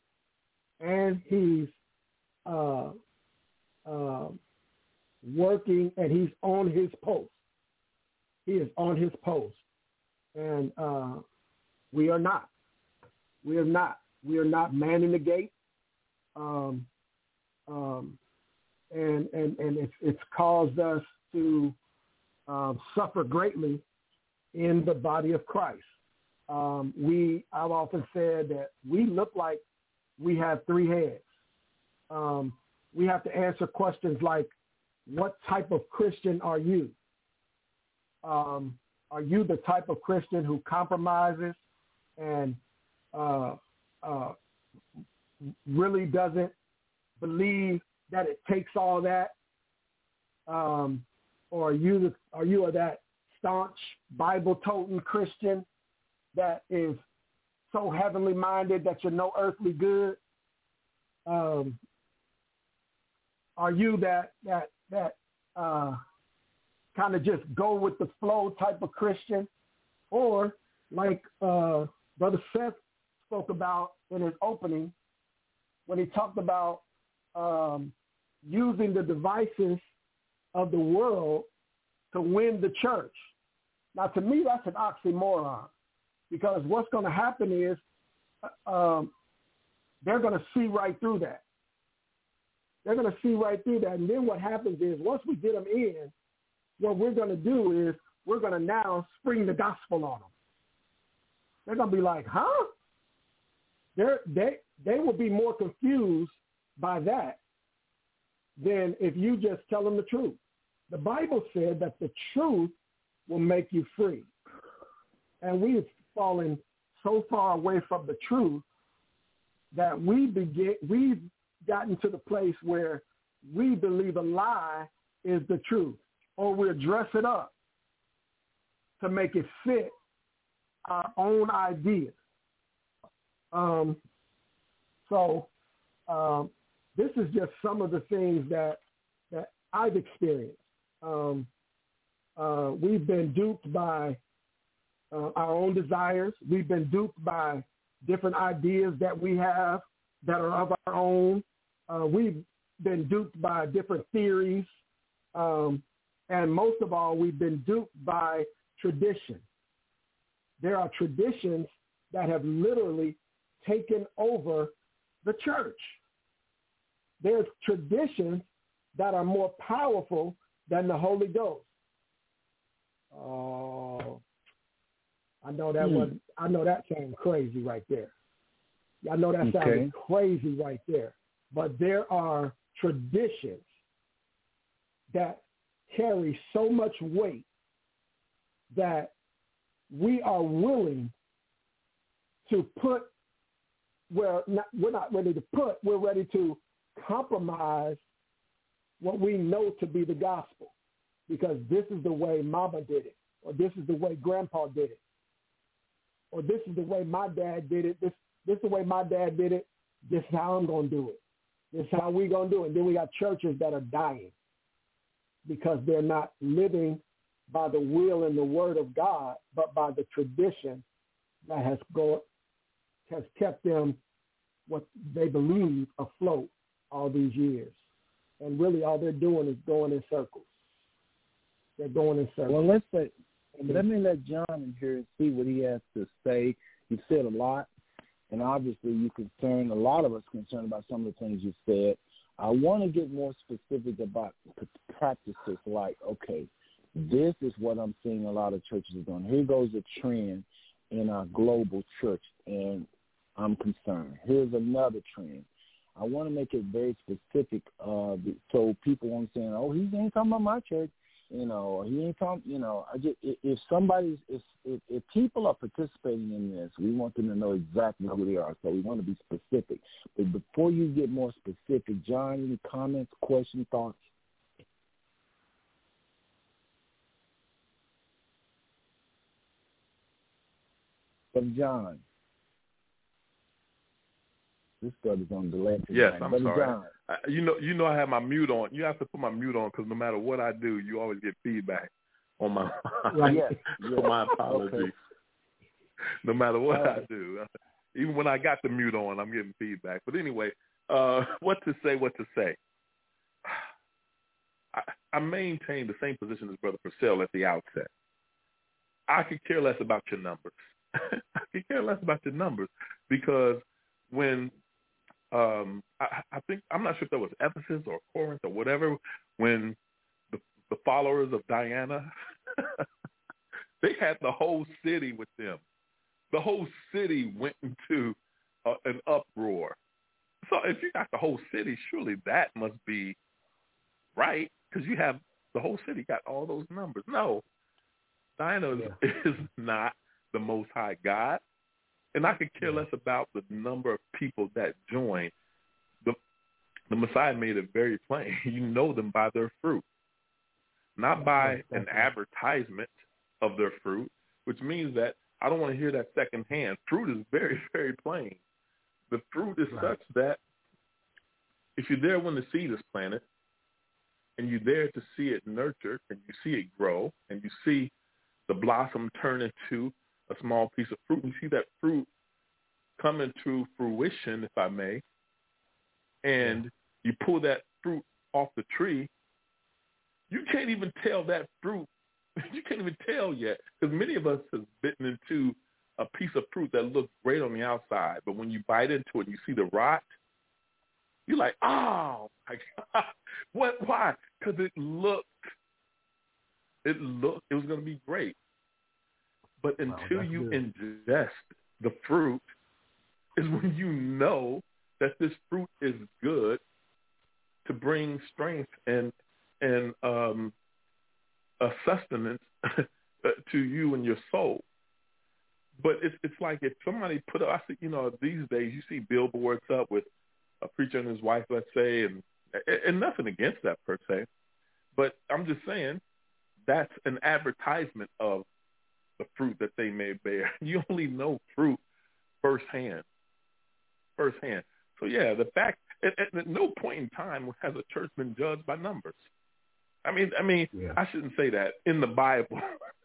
and he's uh, uh, working and he's on his post. He is on his post. And uh, we are not. We are not. We are not manning the gate. Um, um, and and, and it's, it's caused us to um, suffer greatly in the body of Christ. Um, we, I've often said that we look like we have three heads. Um, we have to answer questions like, what type of Christian are you? Um, are you the type of Christian who compromises and uh, uh, really doesn't believe that it takes all that? Um, or are you the, are you are that staunch Bible toting Christian that is so heavenly minded that you're no earthly good? Um, are you that that that uh, kind of just go with the flow type of Christian, or like uh, Brother Seth spoke about in his opening when he talked about um, using the devices of the world to win the church. Now, to me, that's an oxymoron because what's going to happen is uh, um, they're going to see right through that. They're going to see right through that. And then what happens is once we get them in, what we're going to do is we're going to now spring the gospel on them. They're going to be like, huh? They're, they, they will be more confused by that than if you just tell them the truth. The Bible said that the truth will make you free. And we've fallen so far away from the truth that we begin, we've gotten to the place where we believe a lie is the truth or we'll dress it up to make it fit our own ideas. Um, so um, this is just some of the things that that I've experienced. Um, uh, we've been duped by uh, our own desires. We've been duped by different ideas that we have that are of our own. Uh, we've been duped by different theories. Um, and most of all, we've been duped by tradition. There are traditions that have literally taken over the church. There's traditions that are more powerful than the Holy Ghost. Oh, I know that hmm. was I know that sounds crazy right there. I know that sounds okay. crazy right there. But there are traditions that carry so much weight that we are willing to put where not, we're not ready to put, we're ready to compromise what we know to be the gospel because this is the way mama did it or this is the way grandpa did it or this is the way my dad did it. This, this is the way my dad did it. This is how I'm going to do it. This is how we're going to do it. And then we got churches that are dying because they're not living by the will and the word of God, but by the tradition that has go has kept them what they believe afloat all these years. And really all they're doing is going in circles. They're going in circles. Well, let's say, let me let John in here and see what he has to say. You've said a lot, and obviously you're concerned, a lot of us concerned about some of the things you said. I want to get more specific about practices like, okay, this is what I'm seeing a lot of churches doing. Here goes a trend in our global church, and I'm concerned. Here's another trend. I want to make it very specific uh, so people understand, oh, he ain't talking about my church. You know, he ain't talking, you know, I just, if somebody's, if, if, if people are participating in this, we want them to know exactly who they are. So we want to be specific. But before you get more specific, John, any comments, questions, thoughts? From John. This brother's on delay. Yes, I'm Brother sorry. John. I, you know, you know, I have my mute on. You have to put my mute on because no matter what I do, you always get feedback on my. Right. Yes, so yes. my apologies. Okay. No matter what All I do, even when I got the mute on, I'm getting feedback. But anyway, uh, what to say? What to say? I, I maintain the same position as Brother Purcell at the outset. I could care less about your numbers. I could care less about your numbers because when um I, I think I'm not sure if that was Ephesus or Corinth or whatever when the the followers of Diana they had the whole city with them. The whole city went into uh, an uproar. So if you got the whole city, surely that must be right because you have the whole city got all those numbers. No, Diana is, is not the Most High God, and I could care less about the number of people that join. The the Messiah made it very plain. You know them by their fruit, not by an advertisement of their fruit, which means that I don't want to hear that secondhand. Fruit is very, very plain. The fruit is Right. such that if you're there when the seed is planted and you're there to see it nurtured and you see it grow and you see the blossom turn into a small piece of fruit and you see that fruit come into fruition, if I may, and you pull that fruit off the tree, you can't even tell that fruit. You can't even tell yet because many of us have bitten into a piece of fruit that looks great on the outside, but when you bite into it and you see the rot, you're like, oh my god, what? Why? Because it looked, it looked, it was going to be great, but until that's you good. ingest the fruit, is when you know that this fruit is good to bring strength and and um, a sustenance to you and your soul. But it's it's like if somebody put up, I see, you know, these days you see billboards up with a preacher and his wife, let's say, and and nothing against that per se, but I'm just saying that's an advertisement of the fruit that they may bear. You only know fruit firsthand, firsthand. So yeah, the fact at, at no point in time has a church been judged by numbers. I mean, I mean, Yeah. I shouldn't say that in the Bible,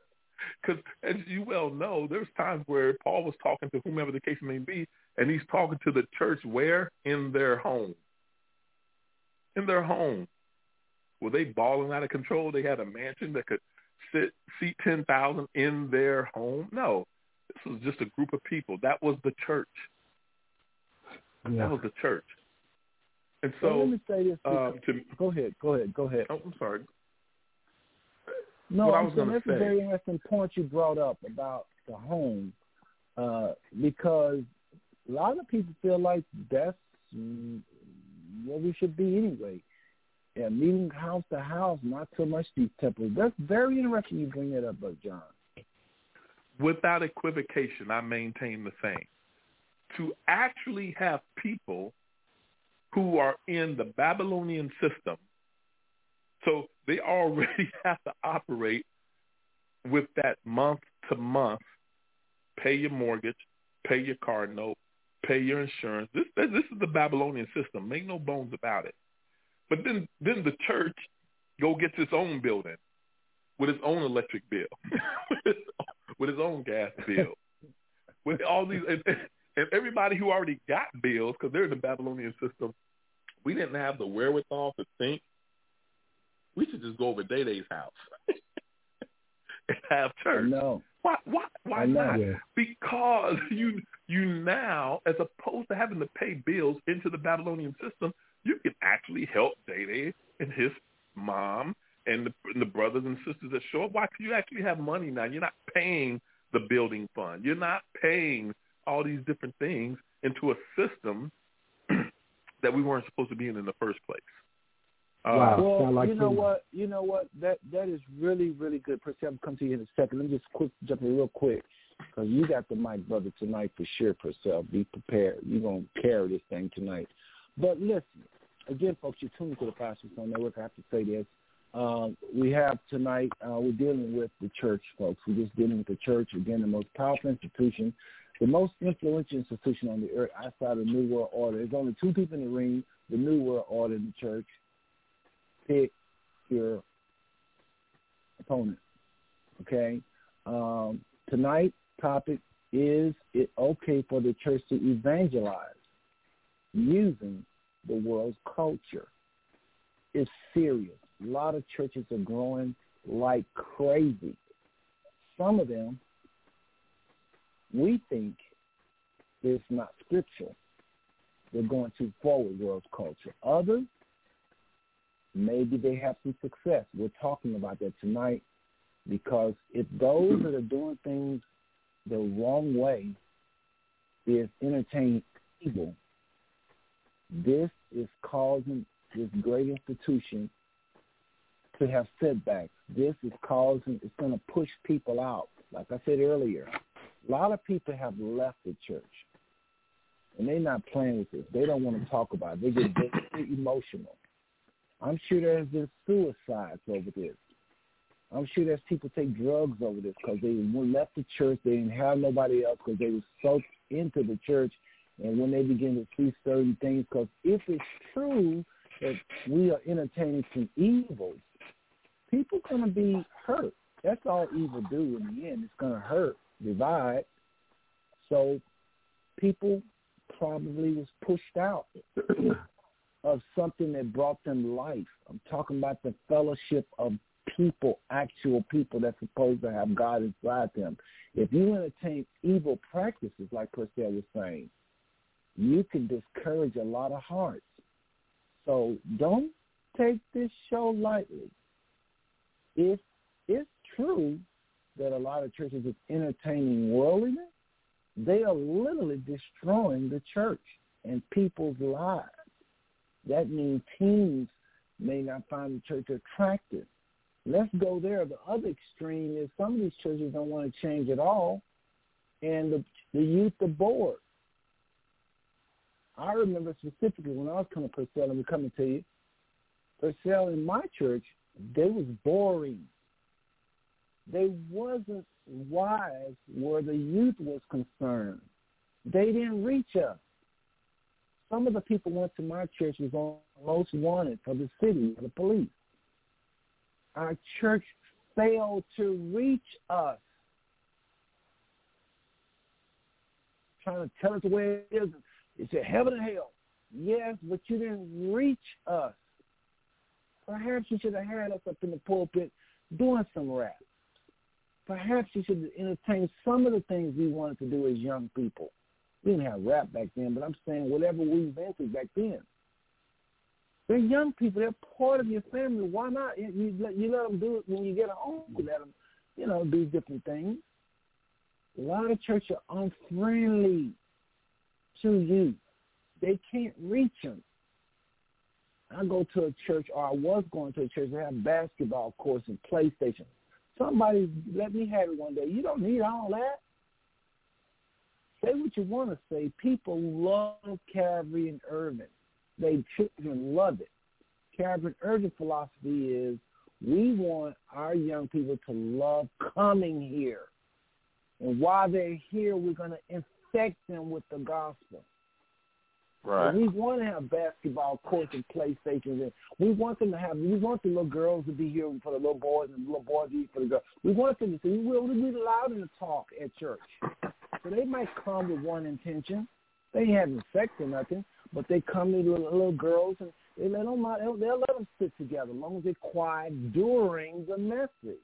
because as you well know, there's times where Paul was talking to whomever the case may be, and he's talking to the church where in their home, in their home. Were they balling out of control? They had a mansion that could sit seat ten thousand in their home. No, this was just a group of people. That was the church. Yeah. That was the church. And So, let me say this. um, to, go ahead. Go ahead. Go ahead. oh, I'm sorry. No, I I'm was saying that's a very interesting point you brought up about the home, uh, because a lot of people feel like that's mm, where we should be anyway. Yeah, meeting house to house, not so much these temples. That's very interesting you bring that up, John. without equivocation, I maintain the same. To actually have people who are in the Babylonian system, so they already have to operate with that month to month, pay your mortgage, pay your car note, pay your insurance. This this is the Babylonian system. Make no bones about it. But then then the church go gets its own building with its own electric bill, with, its, with its own gas bill. with all these and, and everybody who already got bills because they're in the Babylonian system, we didn't have the wherewithal to think we should just go over Day Day's house and have church. No. Why? Why? Why not? Because you you now, as opposed to having to pay bills into the Babylonian system, you can actually help Day Day and his mom and the, and the brothers and sisters that show up. Why? 'Cause you actually have money now. You're not paying the building fund. You're not paying all these different things into a system that we weren't supposed to be in in the first place. Uh, Wow. Well, like you know some- what? You know what? That that is really really good. Percy, I'm come to you in a second. Let me just quick jump in real quick because you got the mic, brother, tonight for sure. Purcell, be prepared. You're gonna carry this thing tonight. But listen, again, folks, you're tuning to the Pastor Stone Network. I have to say this. Um, we have tonight. Uh, we're dealing with the church, folks. We're just dealing with the church again, the most powerful institution, the most influential institution on the earth outside of the New World Order. There's only two people in the ring: the New World Order and the church pick your opponent. Okay. Um, tonight's topic is it okay for the church to evangelize using the world's culture? It's serious. A lot of churches are growing like crazy. Some of them we think is not scriptural. They're going too forward world culture. Others maybe they have some success. We're talking about that tonight because if those that are doing things the wrong way is entertaining evil, this is causing this great institution to have setbacks. This is causing, it's going to push people out. Like I said earlier, a lot of people have left the church and they're not playing with this. They don't want to talk about it. They get very emotional. I'm sure there's been suicides over this. I'm sure there's people take drugs over this because they left the church. They didn't have nobody else because they were so into the church. And when they begin to see certain things, because if it's true that we are entertaining some evils, people going to be hurt. That's all evil do in the end. It's going to hurt, divide. So people probably was pushed out of something that brought them life. I'm talking about the fellowship of people, actual people that's supposed to have God inside them. If you entertain evil practices, like Purcell was saying, you can discourage a lot of hearts. So don't take this show lightly. If it's true that a lot of churches is entertaining worldliness, they are literally destroying the church and people's lives. That means teens may not find the church attractive. Let's go there. The other extreme is some of these churches don't want to change at all, and the the youth are bored. I remember specifically when I was coming to Purcell, and we're coming to you, Purcell in my church, they was boring. They wasn't wise where the youth was concerned. They didn't reach us. Some of the people went to my church was on most wanted for the city, for the police. Our church failed to reach us. Trying to tell us way it is. It's a heaven and hell. Yes, but you didn't reach us. Perhaps you should have had us up in the pulpit doing some rap. Perhaps you should entertain some of the things we wanted to do as young people. We didn't have rap back then, but I'm saying whatever we invented back then. They're young people. They're part of your family. Why not? You, you, let, you let them do it when you get home. You let them, you know, do different things. A lot of churches are unfriendly to you. They can't reach them. I go to a church, or I was going to a church that had basketball courts and PlayStation. Somebody let me have it one day. You don't need all that. Say what you want to say. People love Calvary and Irvin. They children love it. Calvary and Irvin philosophy is we want our young people to love coming here. And while they're here, we're going to infect them with the gospel. right. And we want to have basketball courts and PlayStations. And we want them to have. We want the little girls to be here for the little boys, and the little boys to be for the girls. We want them to see. We will we allow them to talk at church. So they might come with one intention. They ain't having sex or nothing, but they come to little, little girls and they let them. They'll, they'll let them sit together as long as they're quiet during the message,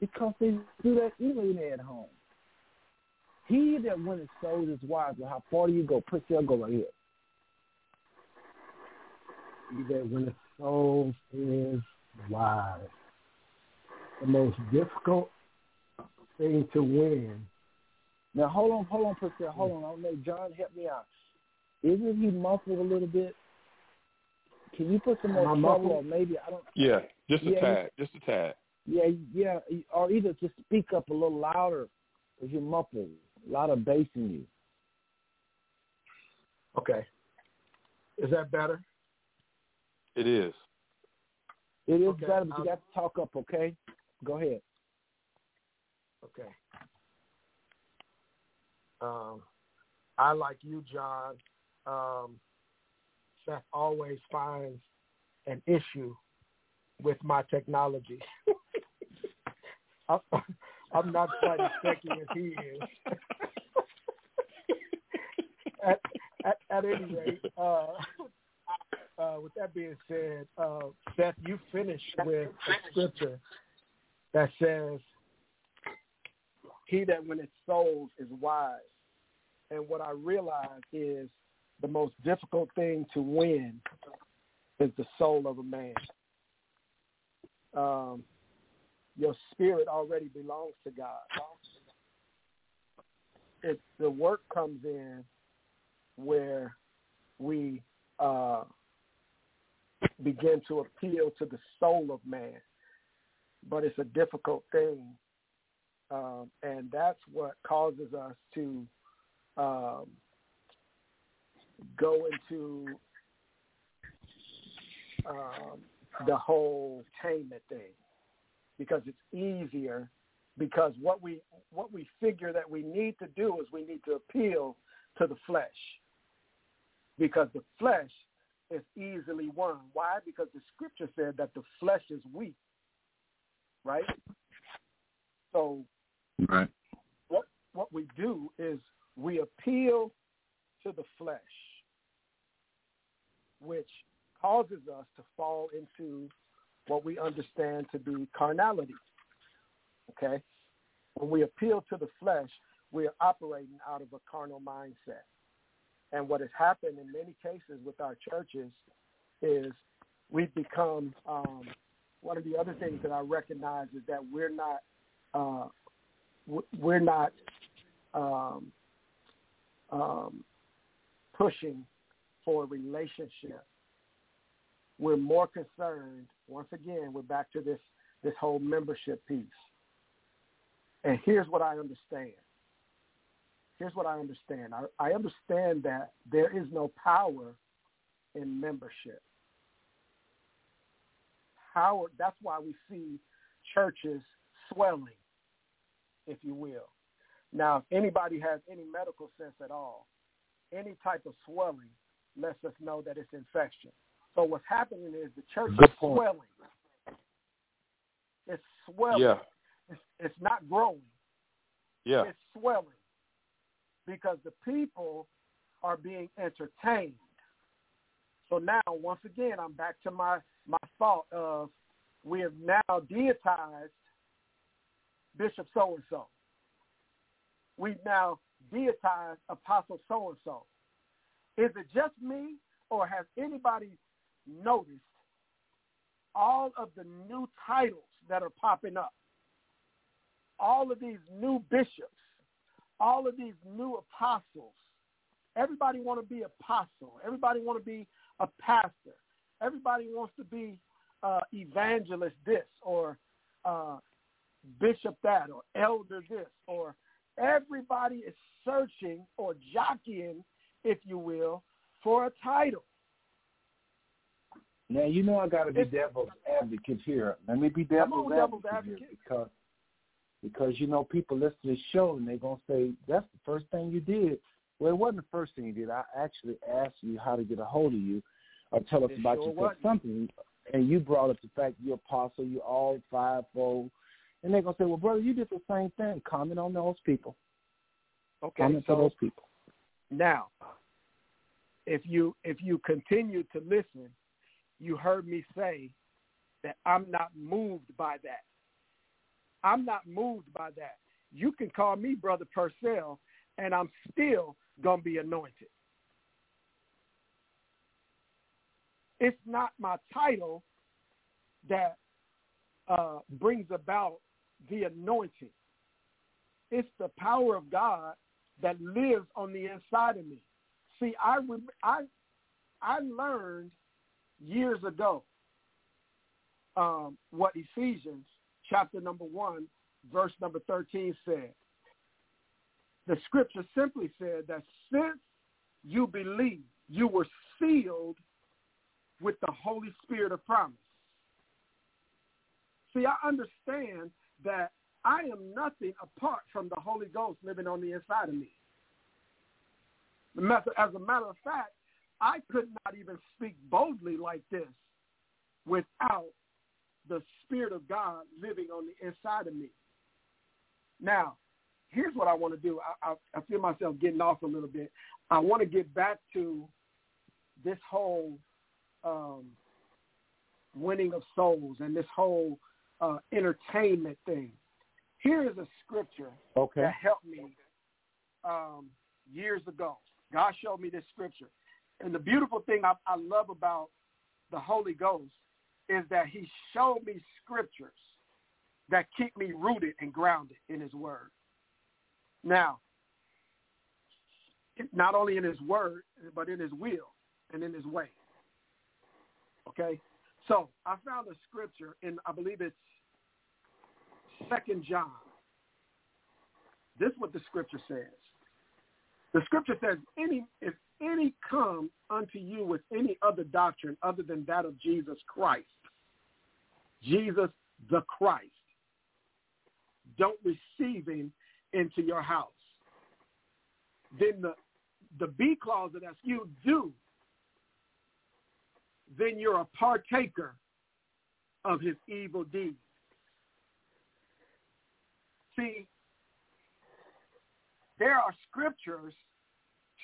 because they do that even at home. He that winneth souls is wise. Well, how far do you go? Put your go right here. He that winneth souls is wise. The most difficult thing to win. Now hold on, hold on, Priscilla, hold on. I don't know, John, help me out. Isn't he muffled a little bit? Can you put some more Am trouble, muffled? or maybe I don't. Yeah, just a Yeah, tad, just a tad. Yeah, yeah, or either just speak up a little louder, because you're muffled. A lot of bass in you. Okay. Is that better? It is. It is Okay, better, but you I'll- got to talk up, okay? Go ahead. Okay. Um, I like you, John. Um, Seth always finds an issue with my technology. I'm, I'm not quite as techy as he is. at, at, at any rate, uh, uh, with that being said, uh, Seth, you finished with the scripture that says, he that winneth souls is wise. And what I realize is the most difficult thing to win is the soul of a man. Um, your spirit already belongs to God. It's the work comes in where we uh, begin to appeal to the soul of man. But it's a difficult thing um, and that's what causes us to um, go into um, the whole tamement thing because it's easier because what we what we figure that we need to do is we need to appeal to the flesh because the flesh is easily won. Why? Because the scripture said that the flesh is weak, right? So Right. what what we do is we appeal to the flesh, which causes us to fall into what we understand to be carnality. Okay? When we appeal to the flesh, we are operating out of a carnal mindset. And what has happened in many cases with our churches is we've become um, one of the other things that I recognize is that we're not uh, we're not um, um, pushing for a relationship. We're more concerned. Once again, we're back to this this whole membership piece. And here's what I understand. Here's what I understand. I, I understand that there is no power in membership. Power. That's why we see churches swelling if you will. Now, if anybody has any medical sense at all, any type of swelling lets us know that it's infection. So what's happening is the church Good is point. swelling. It's swelling. Yeah, It's, it's not growing. yeah, It's swelling because the people are being entertained. So now, once again, I'm back to my, my thought of we have now deitized Bishop so-and-so. We've now deitized Apostle so-and-so. Is it just me, or has anybody noticed all of the new titles that are popping up? All of these new bishops, all of these new apostles. Everybody want to be apostle. Everybody want to be a pastor. Everybody wants to be uh, evangelist this or uh, bishop that or elder this or everybody is searching or jockeying, if you will, for a title. Now you know I got to be It's- devil's advocate here. Let me be devil's on, devil's advocate, advocate. because because you know people listen to this show and they're gonna say that's the first thing you did. Well, it wasn't the first thing you did. I actually asked you how to get a hold of you or tell us It about sure you for something, and you brought up the fact you're apostle, you're all fivefold, and they're gonna say, well, brother, you did the same thing. Comment on those people. Okay, Comment so to those people. now, if you if you continue to listen, you heard me say that I'm not moved by that. I'm not moved by that. You can call me Brother Purcell, and I'm still gonna be anointed. It's not my title that uh, brings about the anointing. It's the power of God that lives on the inside of me. See, I I I learned years ago um, what Ephesians chapter number one, verse number thirteen said. The scripture simply said that since you believe, you were sealed with the Holy Spirit of promise. See, I understand that I am nothing apart from the Holy Ghost living on the inside of me. As a matter of fact, I could not even speak boldly like this without the Spirit of God living on the inside of me. Now, here's what I want to do. I, I, I feel myself getting off a little bit. I want to get back to this whole um, winning of souls and this whole uh, entertainment thing. Here is a scripture Okay. that helped me um, years ago. God showed me this scripture. And the beautiful thing I, I love about the Holy Ghost is that he showed me scriptures that keep me rooted and grounded in his word. Now, not only in his word, but in his will and in his way. Okay? So I found a scripture in, I believe it's Second John. This is what the scripture says. The scripture says, any if any come unto you with any other doctrine other than that of Jesus Christ, Jesus the Christ, don't receive him into your house. Then the the B clause of that, you do, then you're a partaker of his evil deeds. See, there are scriptures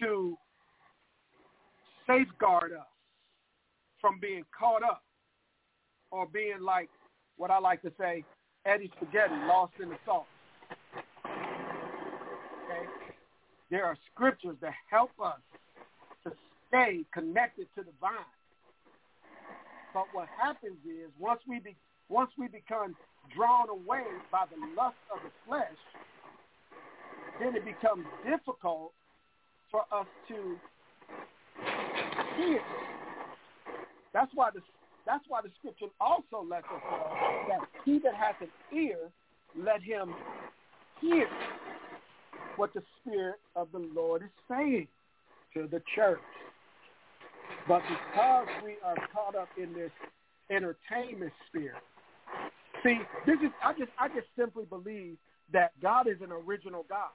to safeguard us from being caught up or being like what I like to say, Eddie Spaghetti, lost in the sauce. Okay? There are scriptures that help us to stay connected to the vine. But what happens is once we be, once we become drawn away by the lust of the flesh, then it becomes difficult for us to hear. That's why the that's why the scripture also lets us know that he that hath an ear, let him hear what the Spirit of the Lord is saying to the church. But because we are caught up in this entertainment spirit, see, this is I just I just simply believe that God is an original God.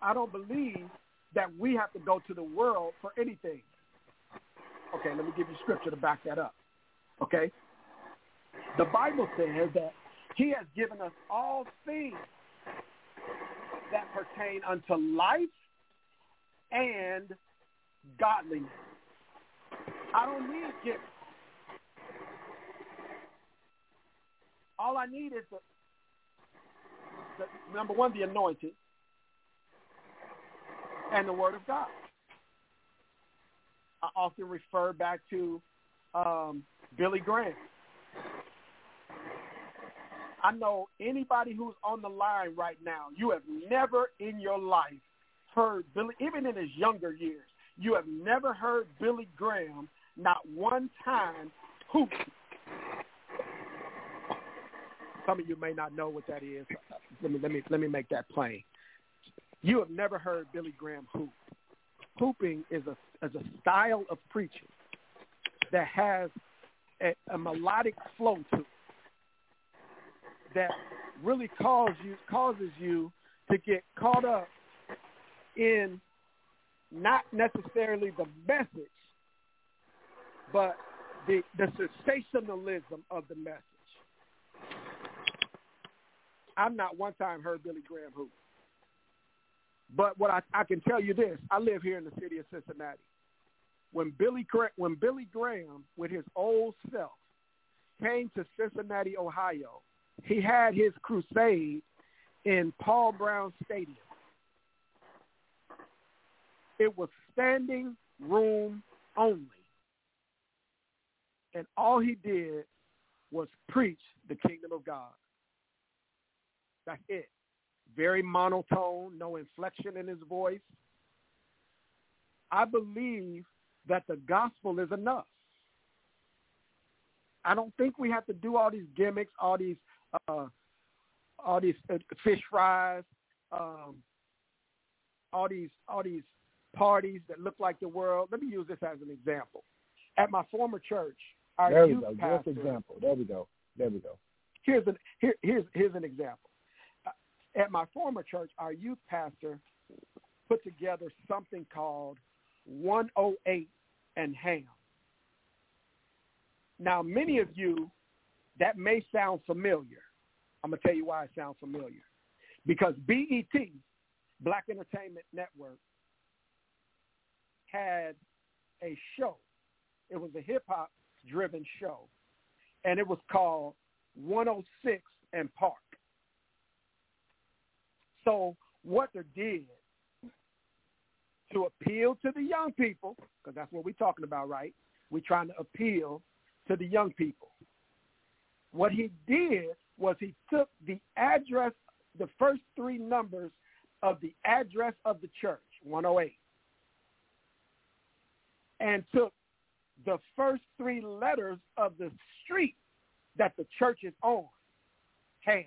I don't believe that we have to go to the world for anything. Okay, let me give you scripture to back that up. Okay? The Bible says that he has given us all things that pertain unto life and godliness. I don't need gifts. All I need is the, the number one, the anointing, and the word of God. I often refer back to um, Billy Graham. I know anybody who's on the line right now, you have never in your life heard Billy, even in his younger years, you have never heard Billy Graham not one time hoop. Some of you may not know what that is. Let me let me let me make that plain. You have never heard Billy Graham hoop. Hooping is a is a style of preaching that has a, a melodic flow to it that really causes you causes you to get caught up in not necessarily the message, but the the sensationalism of the message. I've not one time heard Billy Graham hoop. But what I, I can tell you this, I live here in the city of Cincinnati. When Billy when Billy Graham, with his old self, came to Cincinnati, Ohio, he had his crusade in Paul Brown Stadium. It was standing room only. And all he did was preach the kingdom of God. That's it. Very monotone, no inflection in his voice. I believe that the gospel is enough. I don't think we have to do all these gimmicks, all these uh, all these uh, fish fries, um, all these all these parties that look like the world. Let me use this as an example. At my former church, our there we youth go. pastor. Example. There we go. There we go. Here's an here, here's here's an example. At my former church, our youth pastor put together something called 108 and Ham. Now, many of you, that may sound familiar. I'm going to tell you why it sounds familiar. Because BET, Black Entertainment Network, had a show. It was a hip-hop driven show. And it was called 106 and Park. So what they did to appeal to the young people, because that's what we're talking about, right? We're trying to appeal to the young people. What he did was he took the address, the first three numbers of the address of the church, 108, and took the first three letters of the street that the church is on, Ham.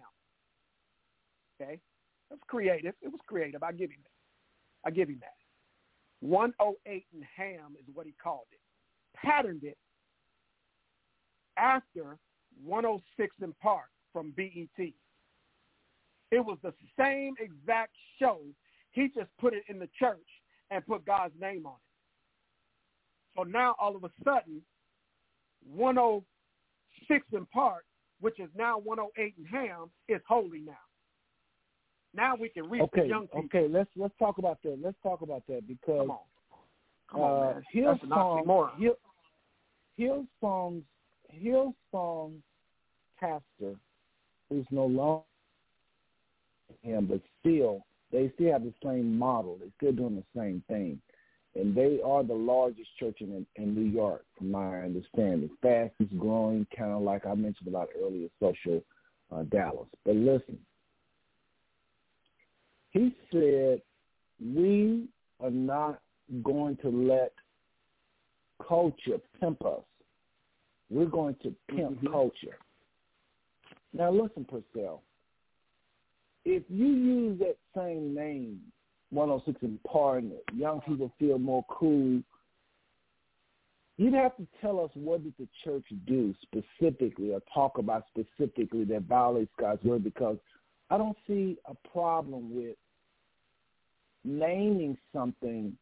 Okay? That's creative. It was creative. I give him that. I give him that. 108 and Ham is what he called it. Patterned it after 106 in Park from BET. It was the same exact show. He just put it in the church and put God's name on it. So now all of a sudden, 106 in Park, which is now 108 in Ham, is holy now. Now we can reach Okay. the young people. Okay. Let's let's talk about that. Let's talk about that because Come on. Come on, uh, man. Hillsong, That's an oxymoron. Hill, Hillsong pastor, who's no longer him, but still they still have the same model. They're still doing the same thing, and they are the largest church in in New York, from my understanding, fastest growing, kind of like I mentioned about earlier, social uh, Dallas. But listen, he said we are not going to let culture pimp us. We're going to pimp Mhm. culture. Now listen, Purcell. If you use that same name, 106 and partner, young people feel more cool. You'd have to tell us what did the church do specifically or talk about specifically that violates God's word because I don't see a problem with naming something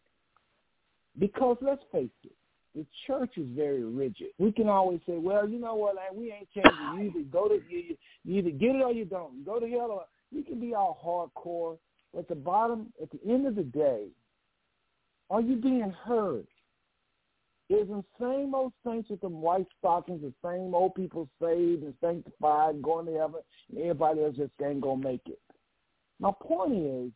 because let's face it, the church is very rigid. We can always say, "Well, you know what? man, We ain't changing. You either go to you, you either get it or you don't. You go to hell or you can be all hardcore. But at the bottom, at the end of the day, are you being heard? Is the same old saints with them white stockings, the same old people saved and sanctified, and going to heaven, and everybody else just ain't gonna make it. My point is,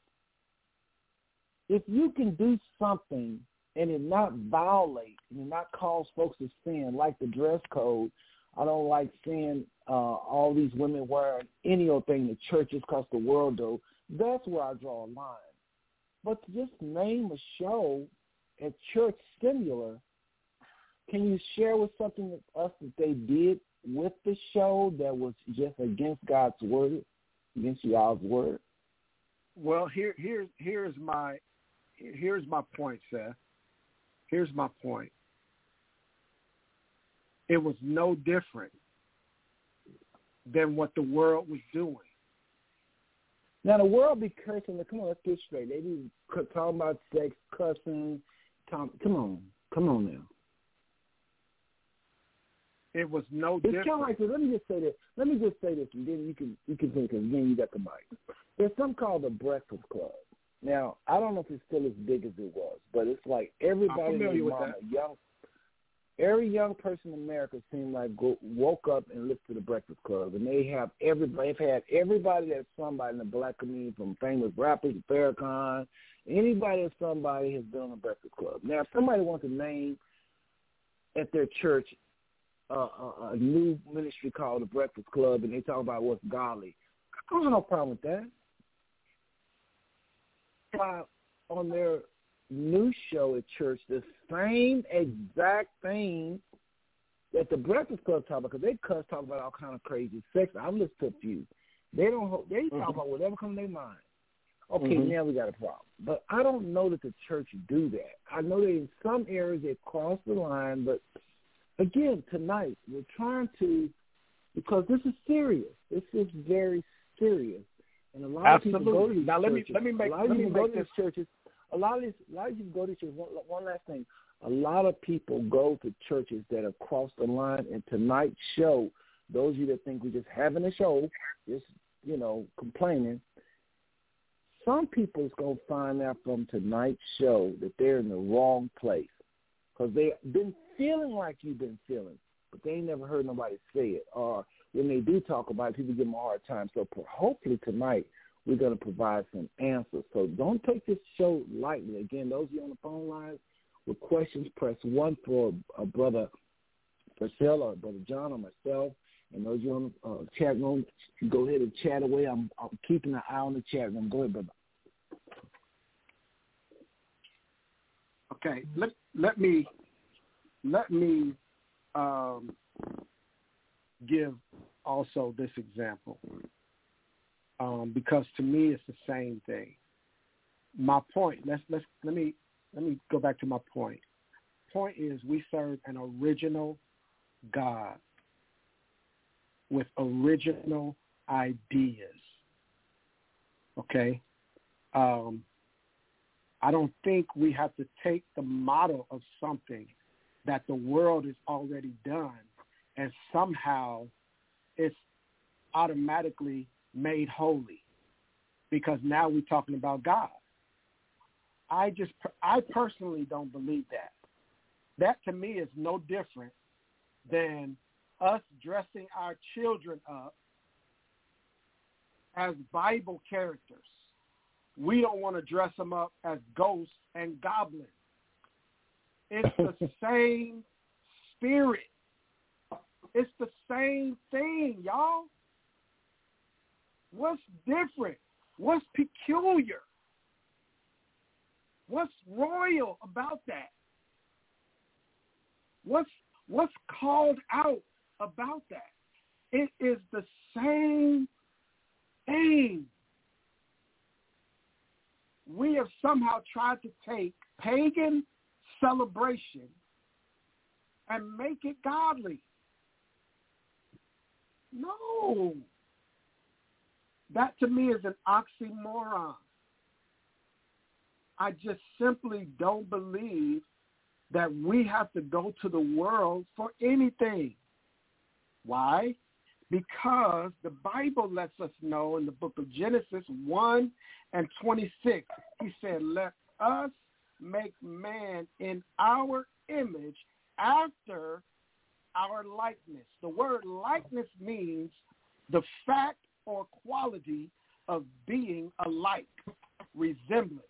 if you can do something and it not violate and it not cause folks to sin, like the dress code, I don't like seeing uh, all these women wearing any old thing the churches across the world do. That's where I draw a line. But to just name a show at Church Singular, can you share with something with us that they did with the show that was just against God's word, against y'all's word? Well, here, here's here's my here's my point, Seth. Here's my point. It was no different than what the world was doing. Now the world be cursing. Come on, let's get straight. They be talking about sex, cussing. Tom, come on, come on now. It was no It's kind of like this. Let me just say this. Let me just say this, and then you can you can think. Because then you got the mic. There's something called the Breakfast Club. Now I don't know if it's still as big as it was, but it's like everybody and familiar with mama, young every young person in America seemed like go, woke up and listened to the Breakfast Club, and they have everybody. They've had everybody that's somebody in the black community, from famous rappers to Farrakhan, anybody that's somebody has been on the Breakfast Club. Now, if somebody wants to name at their church uh, a, a new ministry called the Breakfast Club, and they talk about what's godly, I don't have no problem with that. On their new show at church the same exact thing that the Breakfast Club talk about because they cuss talk about all kind of crazy sex. To a few. They don't. ho- They talk Mhm. about whatever comes to their mind. Okay, Mhm. now we got a problem. But I don't know that the church do that. I know that in some areas they cross the line. But again, tonight we're trying to because this is serious. This is very serious, and a lot of people go to Absolutely. these Now, let me- let me make- a lot of let people go to these churches. A lot of these, a lot of people go to churches. One, one last thing, a lot of people go to churches that have crossed the line. And tonight's show, those of you that think we're just having a show, just you know complaining, some people's gonna find out from tonight's show that they're in the wrong place because they've been feeling like you've been feeling, but they ain't never heard nobody say it. Or when they do talk about it, people give them a hard time. So hopefully tonight we're going to provide some answers. So don't take this show lightly. Again, those of you on the phone lines with questions, press one for a brother Purcell or brother John or myself. And those of you on the uh, chat room, go ahead and chat away. I'm, I'm keeping an eye on the chat room. Go ahead, brother. Okay, let let me let me um, give also this example um, because to me it's the same thing. My point. Let's let's let me let me go back to my point. Point is we serve an original God with original ideas. Okay. Um, I don't think we have to take the model of something that the world has already done and somehow it's automatically made holy because now we're talking about God. I just, I personally don't believe that. That to me is no different than us dressing our children up as Bible characters we don't want to dress them up as ghosts and goblins. It's the same spirit. It's the same thing, y'all. What's different? What's peculiar? What's royal about that? What's what's called out about that? It is the same thing we have somehow tried to take pagan celebration and make it godly. No. That to me is an oxymoron. I just simply don't believe that we have to go to the world for anything. Why? Because the Bible lets us know in the book of Genesis 1 and 26, he said, let us make man in our image after our likeness. The word likeness means the fact or quality of being alike, resemblance.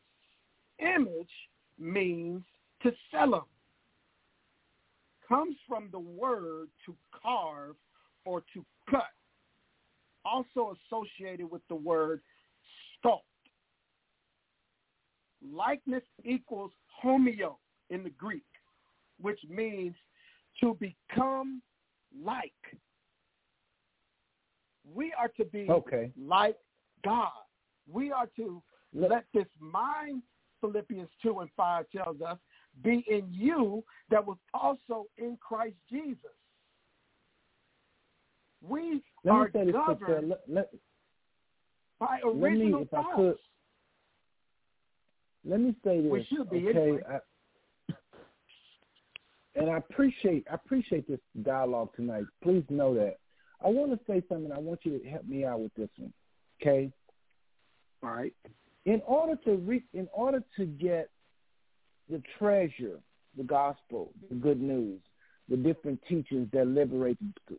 Image means to selim. Comes from the word to carve or to cut. Also associated with the word sculpt. Likeness equals homeo in the Greek, which means to become like. We are to be Okay. like God. We are to let this mind, Philippians 2 and 5 tells us, be in you that was also in Christ Jesus. We Let me are this governed Let, let, by let me, original if I thoughts. could, let me say this. We should be okay? anyway. I, and I appreciate I appreciate this dialogue tonight. Please know that. I want to say something. I want you to help me out with this one. Okay? All right. in order to re- in order to get the treasure, the gospel, the good news, the different teachings that liberate.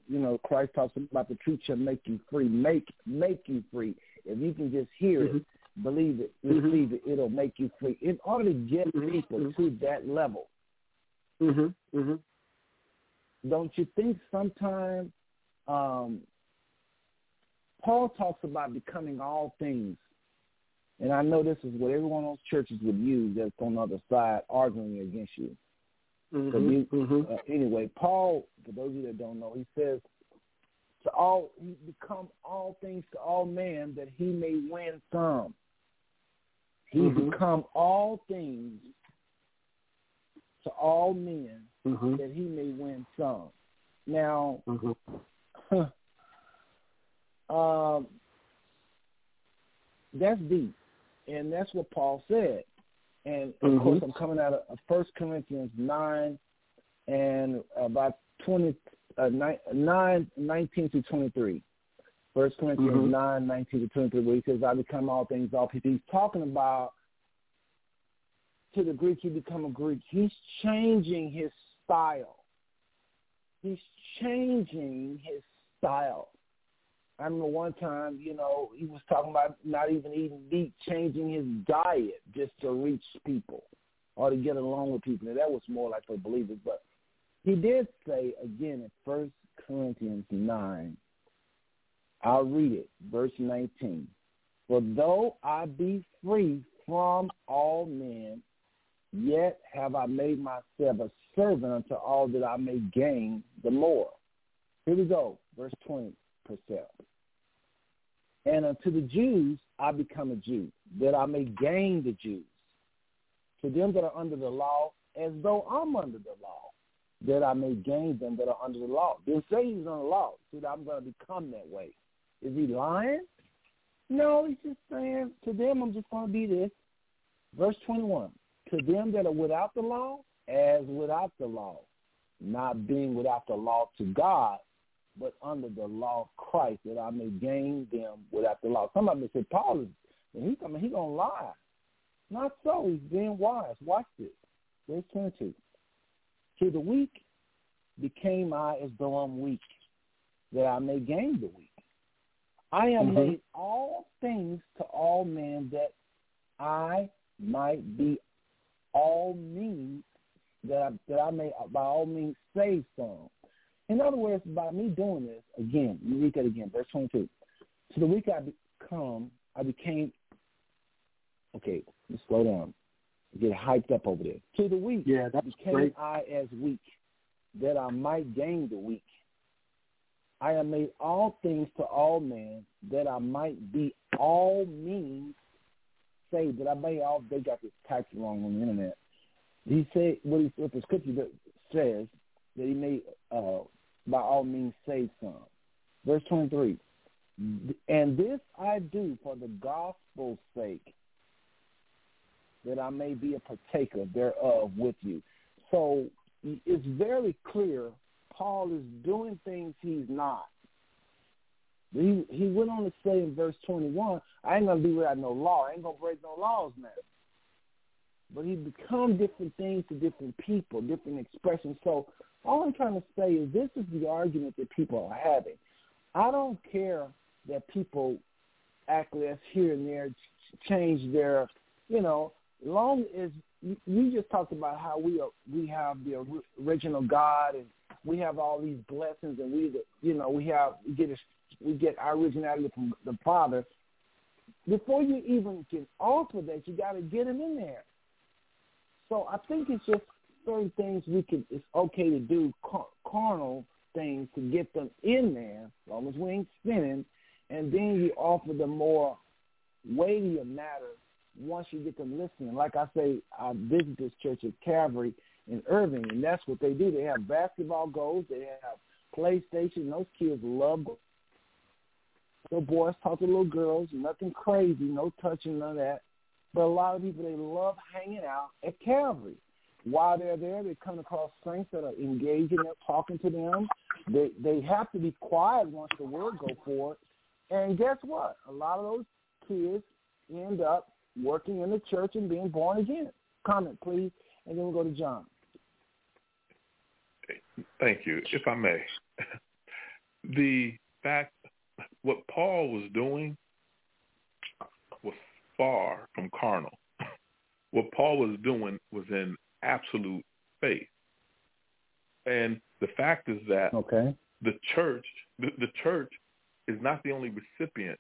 You know, Christ talks about the truth shall make you free. Make make you free. If you can just hear Mhm. it, believe it, Mhm. receive it, it'll make you free. In order to get Mhm. people to that level, Mhm. Mhm. don't you think sometimes um, Paul talks about becoming all things, and I know this is what every one of those churches would use that's on the other side arguing against you. Mhm. But you- Mhm. Uh, anyway, Paul, for those of you that don't know, he says to all he become all things to all men that he may win some. He Mhm. become all things to all men Mhm. that he may win some. Now, Mhm. um, that's deep, and that's what Paul said. And of Mhm. course, I'm coming out of First Corinthians nine and about twenty uh, nine, nine nineteen to twenty three. First Corinthians Mhm. nine nineteen to twenty three, where he says, "I become all things, all people." He's talking about to the Greek, he become a Greek. He's changing his style. He's changing his style. I remember one time, you know, he was talking about not even eating meat, changing his diet just to reach people or to get along with people. And that was more like for believers. But he did say again in First Corinthians 9, I'll read it, verse 19. For though I be free from all men, yet have I made myself a servant unto all that I may gain the more. Here we go, verse 20 percent. And unto the Jews I become a Jew, that I may gain the Jews. To them that are under the law, as though I'm under the law, that I may gain them that are under the law. Didn't say he's under the law. See, I'm going to become that way. Is he lying? No, he's just saying, to them I'm just going to be this. Verse 21, to them that are without the law, as without the law, not being without the law to God, but under the law of Christ, that I may gain them without the law. Somebody may say, Paul is, when he coming, he gonna lie. Not so. He's being wise. Watch this. Verse 22. To the weak became I as though I'm weak, that I may gain the weak. I am Mhm. made all things to all men that I might be all means that I, that I may by all means save some. In other words, by me doing this, again, let me read that again, verse 22. To the weak I become, I became, okay, let's slow down. Get hyped up over there. To the weak Yeah, that became great. I as weak, that I might gain the weak. I am made all things to all men, that I might be all means saved. That I may all they got this typed wrong on the internet. He said what he what the scripture says that he may uh, by all means save some. Verse twenty three. And this I do for the gospel's sake, that I may be a partaker thereof with you. So it's very clear Paul is doing things he's not. He he went on to say in verse twenty one, I ain't gonna be without no law, I ain't gonna break no laws now. But he become different things to different people, different expressions. So all I'm trying to say is this is the argument that people are having. I don't care that people acquiesce here and there, ch- change their, you know, long as you- just talked about how we are, we have the original God and we have all these blessings and we, you know, we have we get a, we get our originality from the Father. Before you even can offer that, you got to get him in there. So I think it's just certain things we can. It's okay to do car- carnal things to get them in there, as long as we ain't sinning, and then you offer the more weightier matters once you get them listening. Like I say, I visit this church at Calvary in Irving, and that's what they do. They have basketball goals, they have PlayStation. Those kids love little boys talk to little girls, nothing crazy, no touching, none of that. But a lot of people they love hanging out at Calvary. While they're there, they come across saints that are engaging, they're talking to them. They they have to be quiet once the word go forth. And guess what? A lot of those kids end up working in the church and being born again. Comment, please, and then we'll go to John. Thank you. If I may, the fact what Paul was doing was far from carnal. What Paul was doing was in absolute faith. And the fact is that Okay. the church, the, the church is not the only recipient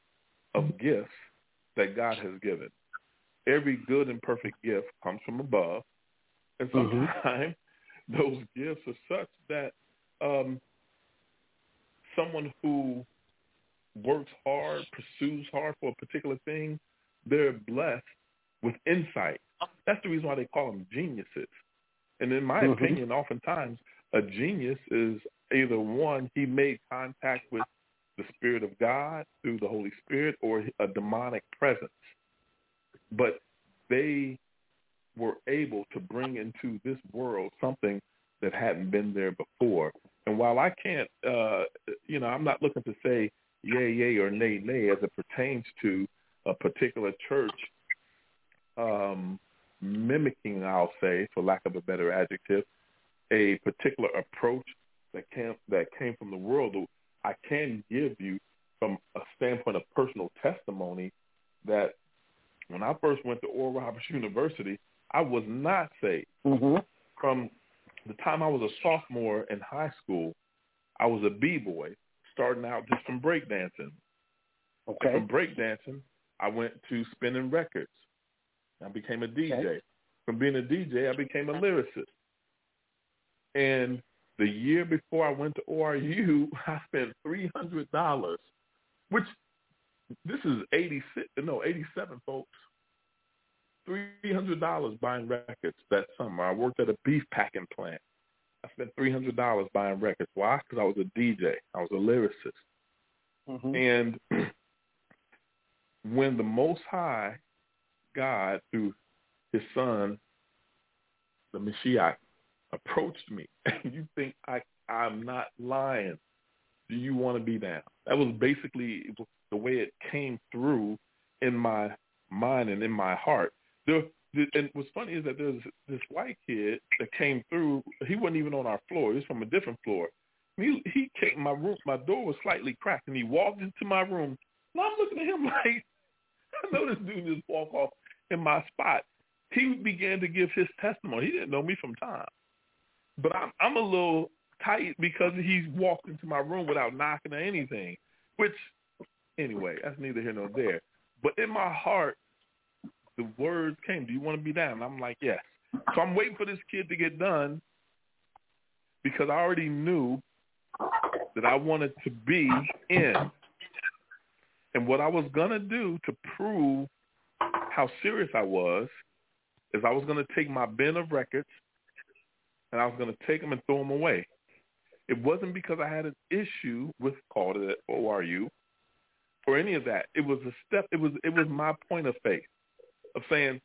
of gifts that God has given. Every good and perfect gift comes from above, and Mhm. sometimes those gifts are such that um, someone who works hard, pursues hard for a particular thing, they're blessed with insight. That's the reason why they call them geniuses. And in my Mhm. opinion, oftentimes a genius is either one, he made contact with the Spirit of God through the Holy Spirit or a demonic presence. But they were able to bring into this world something that hadn't been there before. And while I can't, uh, you know, I'm not looking to say yay, yay, or nay, nay as it pertains to a particular church um, mimicking, I'll say, for lack of a better adjective, a particular approach that came that came from the world. I can give you from a standpoint of personal testimony that when I first went to Oral Roberts University, I was not saved. Mm-hmm. From the time I was a sophomore in high school, I was a b-boy, starting out just from breakdancing. Okay. From breakdancing, I went to spinning records. I became a DJ. Okay. From being a DJ, I became a lyricist. And the year before I went to ORU, I spent three hundred dollars, which this is eighty six, no eighty seven, folks. Three hundred dollars buying records that summer. I worked at a beef packing plant. I spent three hundred dollars buying records. Why? Because I was a DJ. I was a lyricist. Mm-hmm. And when the Most High God, through his son, the Mashiach, approached me, and you think I, I'm not lying, do you want to be down? That was basically the way it came through in my mind and in my heart. There, and what's funny is that there's this white kid that came through. He wasn't even on our floor. He was from a different floor. He he came. My room, my door was slightly cracked, and he walked into my room. And I'm looking at him like, I know this dude just walk off in my spot. He began to give his testimony. He didn't know me from time, but I'm I'm a little tight because he's walked into my room without knocking or anything. Which, anyway, that's neither here nor there. But in my heart, the words came, "Do you want to be down?" And I'm like, "Yes." So I'm waiting for this kid to get done because I already knew that I wanted to be in. And what I was going to do to prove how serious I was is I was going to take my bin of records and I was going to take them and throw them away. It wasn't because I had an issue with called it ORU or any of that. It was a step. It was it was my point of faith of saying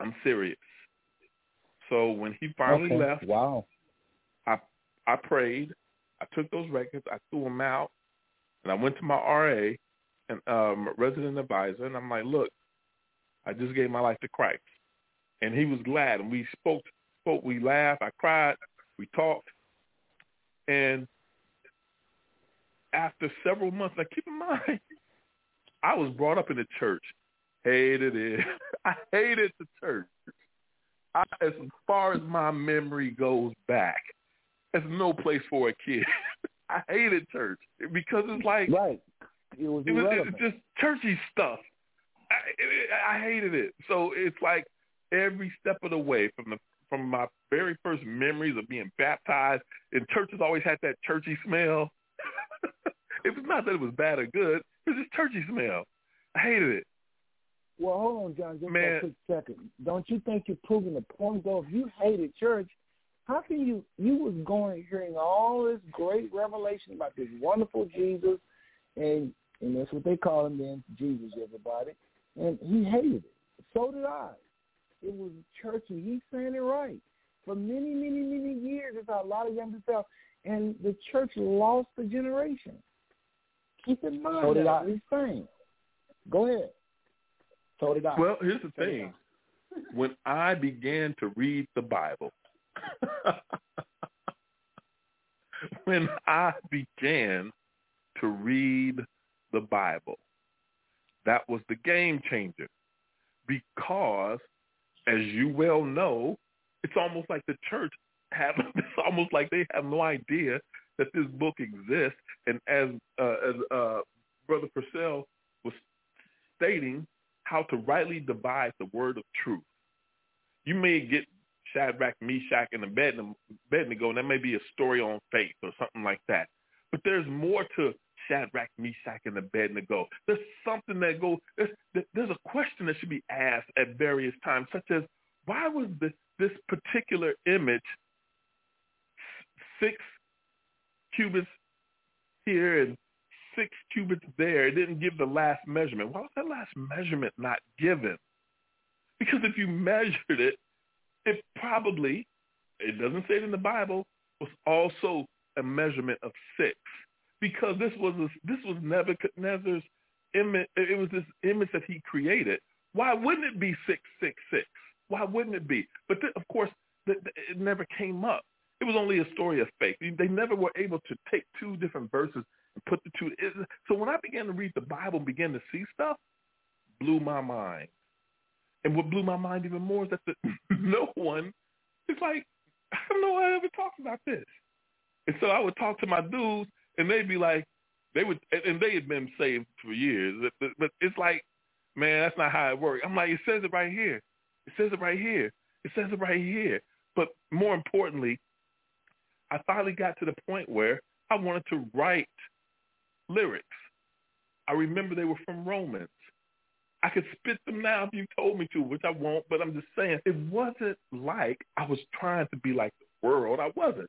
I'm serious. So when he finally okay. left, Wow. I I prayed. I took those records. I threw them out, and I went to my RA and um, resident advisor, and I'm like, look, I just gave my life to Christ, and he was glad, and we spoke, spoke, we laughed, I cried, we talked, and after several months, now keep in mind, I was brought up in the church, hated it, I hated the church. I, as far as my memory goes back, there's no place for a kid. I hated church because it's like Right. It was it was it's just churchy stuff. I, it, I hated it. So it's like every step of the way from the from my very first memories of being baptized, and churches always had that churchy smell. it was not that it was bad or good; it was just churchy smell. I hated it. Well, hold on, John, just Man. a quick second. Don't you think you're proving the point, though? If you hated church, how can you, you was going hearing all this great revelation about this wonderful Jesus, and and that's what they call him then, Jesus, everybody, and he hated it. So did I. It was churchy. He's saying it right. For many, many, many years, that's how a lot of young people felt, and the church lost the generation. Keep in mind So that I. he's saying. Go ahead. So did I. Well, here's the So thing. When I began to read the Bible, when I began to read the Bible, that was the game changer. Because, as you well know, it's almost like the church have it's almost like they have no idea that this book exists. And as uh, as uh, Brother Purcell was stating, how to rightly divide the word of truth. You may get Shadrach, Meshach, and Abednego, and that may be a story on faith or something like that. But there's more to Shadrach, Meshach, and Abednego. There's something that goes. There's, there's a question that should be asked at various times, such as why was this this particular image six cubits here and six cubits there. It didn't give the last measurement. Why was that last measurement not given? Because if you measured it, it probably, it doesn't say it in the Bible, was also a measurement of six. Because this was a, this was Nebuchadnezzar's image. It was this image that he created. Why wouldn't it be six six six? Why wouldn't it be? But th- of course, th- th- it never came up. It was only a story of faith. They never were able to take two different verses put the two. So when I began to read the Bible and began to see stuff, blew my mind. And what blew my mind even more is that the, no one is like, I don't know why I ever talked about this. And so I would talk to my dudes, and they'd be like, they would, and they had been saved for years. But it's like, man, that's not how it works. I'm like, it says it right here. It says it right here. It says it right here. But more importantly, I finally got to the point where I wanted to write lyrics. I remember they were from Romans. I could spit them now if you told me to, which I won't, but I'm just saying it wasn't like I was trying to be like the world. I wasn't.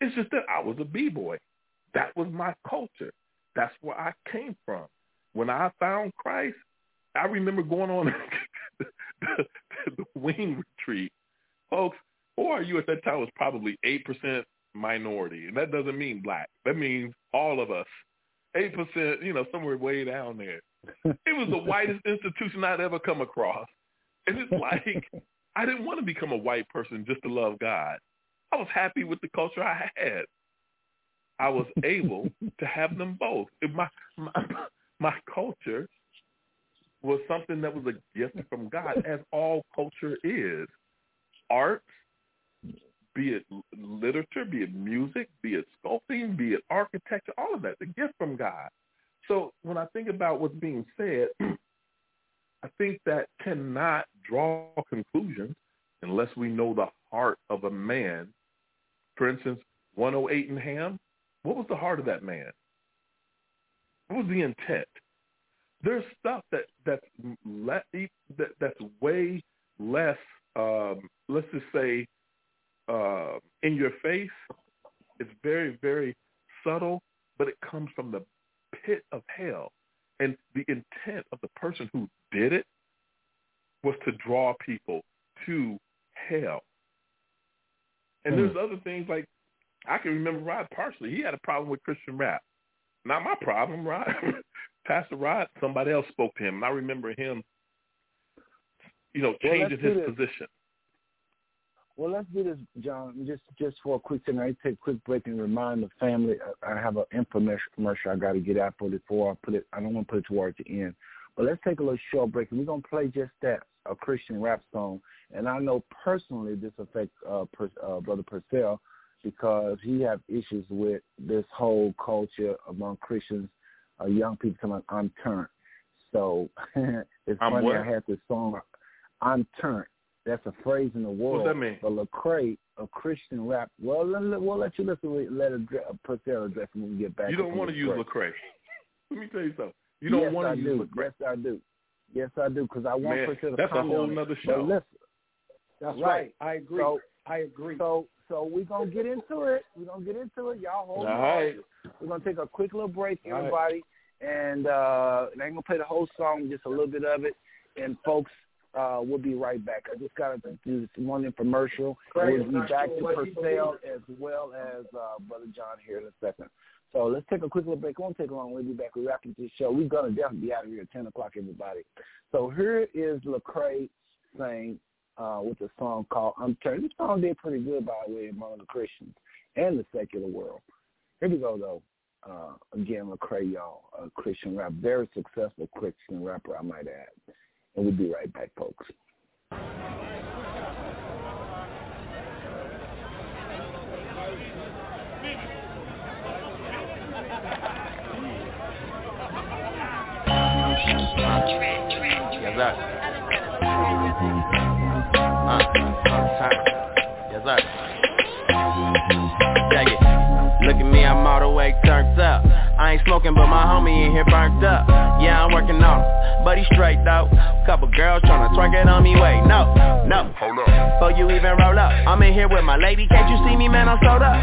It's just that I was a B-boy. That was my culture. That's where I came from. When I found Christ, I remember going on the, the, the wing retreat. Folks, ORU at that time was probably 8% minority. And that doesn't mean black. That means all of us. 8%, you know, somewhere way down there. It was the whitest institution I'd ever come across. And it's like, I didn't want to become a white person just to love God. I was happy with the culture I had. I was able to have them both. My, my my culture was something that was a gift from God, as all culture is. Art, be it literature, be it music, be it sculpting, be it architecture, all of that, the gift from God. So when I think about what's being said, I think that cannot draw conclusions unless we know the heart of a man. For instance, 108 in Ham, what was the heart of that man? What was the intent? There's stuff that that's le- that that's way less. Um, let's just say uh, in your face. It's very very subtle, but it comes from the pit of hell. And the intent of the person who did it was to draw people to hell. And there's other things like I can remember Rod Parsley. He had a problem with Christian rap. Not my problem, Rod. Pastor Rod, somebody else spoke to him, and I remember him, you know, changing let's his position. Well, let's do this, John. Just just for a quick second, I take a quick break and remind the family. I I have an infomercial commercial I got to get out for before I put it. I don't want to put it towards the end. But let's take a little short break, and we're gonna play just that, a Christian rap song. And I know personally this affects uh, per, uh, Brother Purcell because he have issues with this whole culture among Christians, uh, young people coming about I'm turned. So it's I'm funny what? I had this song, I'm turned. That's a phrase in the world. What's that mean? But Lecrae, a Christian rap. Well, let, let- we'll let you listen. Let address, Purcell address when we get back. You don't want to use break. Lecrae. Let me tell you something. You don't yes, want I to use do. Lecrae. Yes, I do. Yes, I do. Because I want Man, Purcell to that's a whole on it. nother But show. listen, That's Right. right. I agree. So- I agree. so so we're gonna get into it. We're gonna get into it. Y'all hold All on. right. We're gonna take a quick little break, All right. everybody, and uh, and I ain't gonna play the whole song, just a little bit of it. And folks, uh, we'll be right back. I just gotta do this one infomercial. Craig, We'll be back to Purcell as well as uh, Brother John here in a second. So let's take a quick little break. I won't take long. We'll be back. We're wrapping this show. We're going to definitely be out of here at 10 o'clock, everybody. So here is Lecrae saying uh, with a song called I'm Turned. This song did pretty good, by the way, among the Christians and the secular world. Here we go, though. Uh, again, Lecrae, y'all, a Christian rap, very successful Christian rapper, I might add. And we'll be right back, folks. Yes, sir. Uh, uh, yes, sir. Check it. Look at me, I'm all the way turned up. I ain't smoking, but my homie in here burnt up. Yeah, I'm working on him, but he straight though. Couple girls tryna twerk it on me, wait, no, no. Hold up. Before you even roll up, I'm in here with my lady. Can't you see me, man? I'm sold up.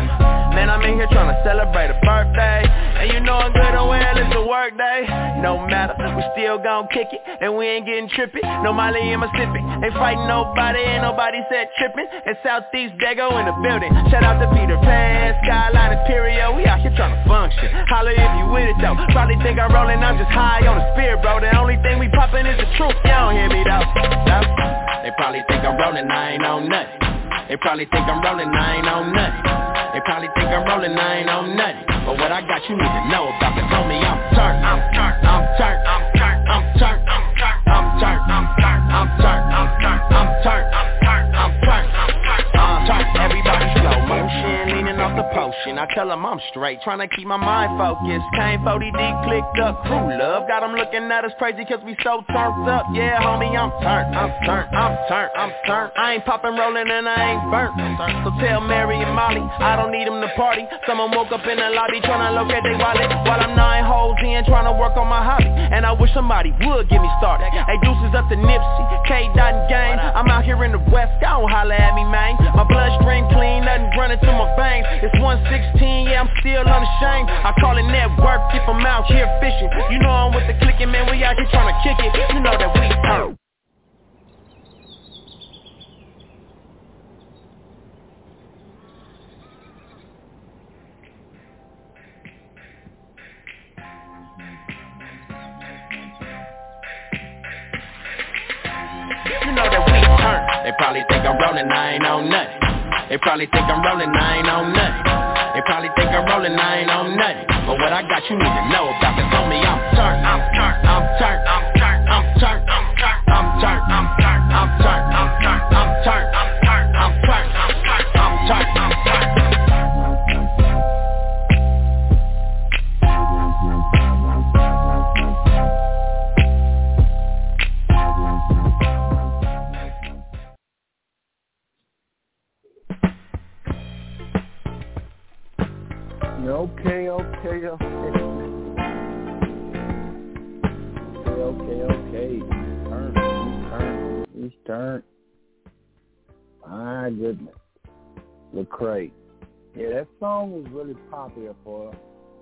Man, I'm in here tryna celebrate a birthday. And you know I'm good and well, it's a work day. No matter, we still gon' kick it, and we ain't getting trippy. No Molly in Mississippi, ain't fighting nobody, ain't nobody said tripping. And Southeast Dago in the building. Shout out to Peter Pan, Skyline Imperial. We out here tryna function. Holla if you with it though. Probably think I'm rolling, I'm just high on the spirit, bro. The only thing we poppin' is the truth, you don't hear me though, though. They probably think I'm rolling, I ain't on nothing. They probably think I'm rolling, I ain't on nothing. They probably think I'm rolling, I ain't on nothing. But what I got you need to know about it Told me I'm turned, I'm turned, I'm turned, I'm turned, I'm turned, I'm turned, I'm turned, I'm turned. Potion. I tell them I'm straight, trying to keep my mind focused. Came 40 deep, clicked up, crew love. Got them looking at us crazy cause we so turned up. Yeah, homie, I'm turned, I'm turned, I'm turned, I'm turned. I ain't popping, rolling, and I ain't burnt. So tell Mary and Molly, I don't need them to party. Someone woke up in the lobby trying to locate their wallet. While I'm nine holes in, trying to work on my hobby. And I wish somebody would get me started. Hey, deuces up to Nipsey, K. Dot Gang. I'm out here in the West, don't holla at me, man. My bloodstream clean, nothing running through my veins. It's 116, yeah, I'm still unashamed. I call it network if I'm out here fishing. You know I'm with the clicking, man, we out here trying to kick it. You know that we turn. You know that we turn. They probably think I'm rolling, I ain't on nothing. They probably think I'm rolling, I ain't on nothing. They probably think I'm rolling, I ain't on nothing. But what I got you need to know about I'm turned, I'm turned, I'm turned, I'm turned, I'm turned, I'm turned, I'm turned, I'm turned, I'm turned, Okay, okay, okay. Okay, okay, okay. Turn, turn, turned. My goodness. Lecrae. Yeah, that song was really popular for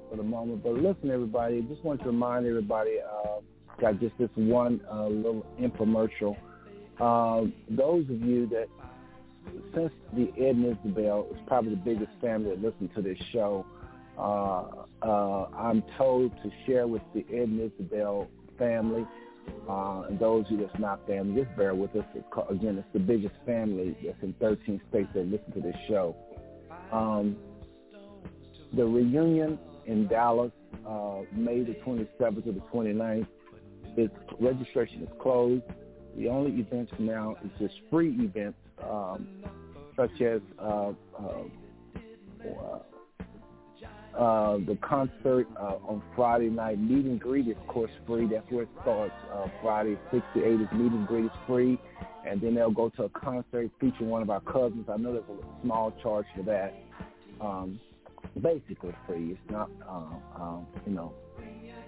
for the moment. But listen, everybody, I just want to remind everybody, uh, got just this one uh, little infomercial. Uh, those of you that, since the Ed Isabel is probably the biggest family that listen to this show, uh, uh, I'm told to share with the Ed and Isabel family uh, and those you that's not family, just bear with us. Again, it's the biggest family that's in 13 states that listen to this show. Um, the reunion in Dallas, uh, May the 27th to the 29th, its registration is closed. The only events now is just free events, um, such as uh, uh, the concert uh, on Friday night. Meet and greet is, of course, free. That's where it starts. Uh, Friday, 6 to 8 is meet and greet is free. And then they'll go to a concert featuring one of our cousins. I know there's a small charge for that. Um, basically free. It's not, uh, um, you know,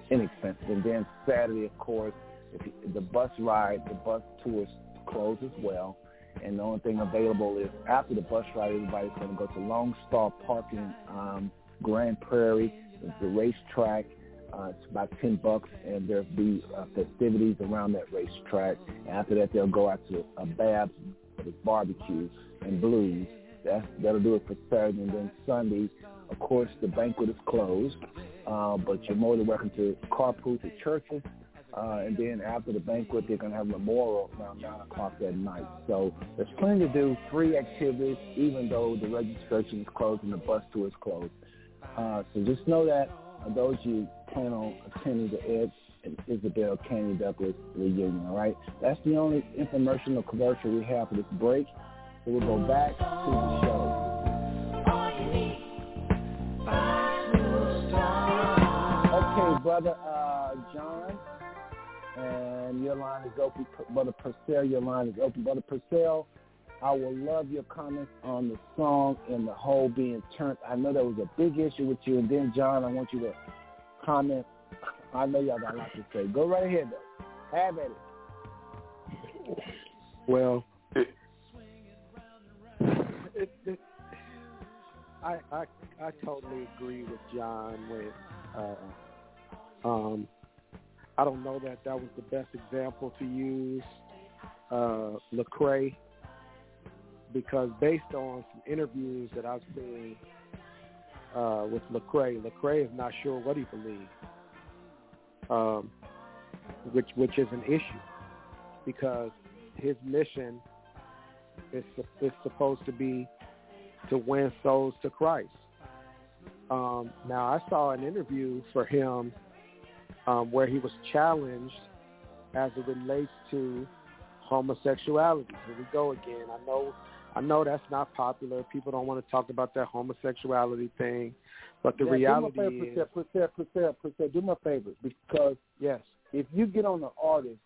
inexpensive. And then Saturday, of course, if the bus ride, the bus tour is closed as well. And the only thing available is after the bus ride, everybody's going to go to Lone Star Parking, um, Grand Prairie, the racetrack. Uh, it's about ten bucks, and there'll be uh, festivities around that racetrack. After that, they'll go out to a Babs for barbecue and blues, That's, that'll do it for Saturday. And then Sunday, of course, the banquet is closed. Uh, but you're more than welcome to carpool to churches. Uh, and then after the banquet, they're going to have a memorial around 9 o'clock that night. So there's plenty to do, free activities, even though the registration is closed and the bus tour is closed. Uh, so just know that those you plan on attending the Ed and Isabel Candy Douglas reunion, all right? That's the only informational commercial we have for this break. So we'll go back to the show. Okay, brother uh, John, and your line is open. Brother Purcell, your line is open. Brother Purcell, I will love your comments on the song and the whole being turned. I know that was a big issue with you. And then, John, I want you to comment. I know y'all got a lot to say. Go right ahead, though. Have at it. Well, it, it, I, I I totally agree with John with uh, um, I don't know that that was the best example to use uh, Lecrae because based on some interviews that I've seen uh, with Lecrae, Lecrae is not sure what he believes, um, which which is an issue because his mission is is supposed to be to win souls to Christ. Um, now I saw an interview for him um, where he was challenged as it relates to homosexuality. Here we go again. I know I know that's not popular. People don't want to talk about that homosexuality thing, but the yeah, reality do favor, is, Purcell, Purcell, do my favor because yes, if you get on the artist,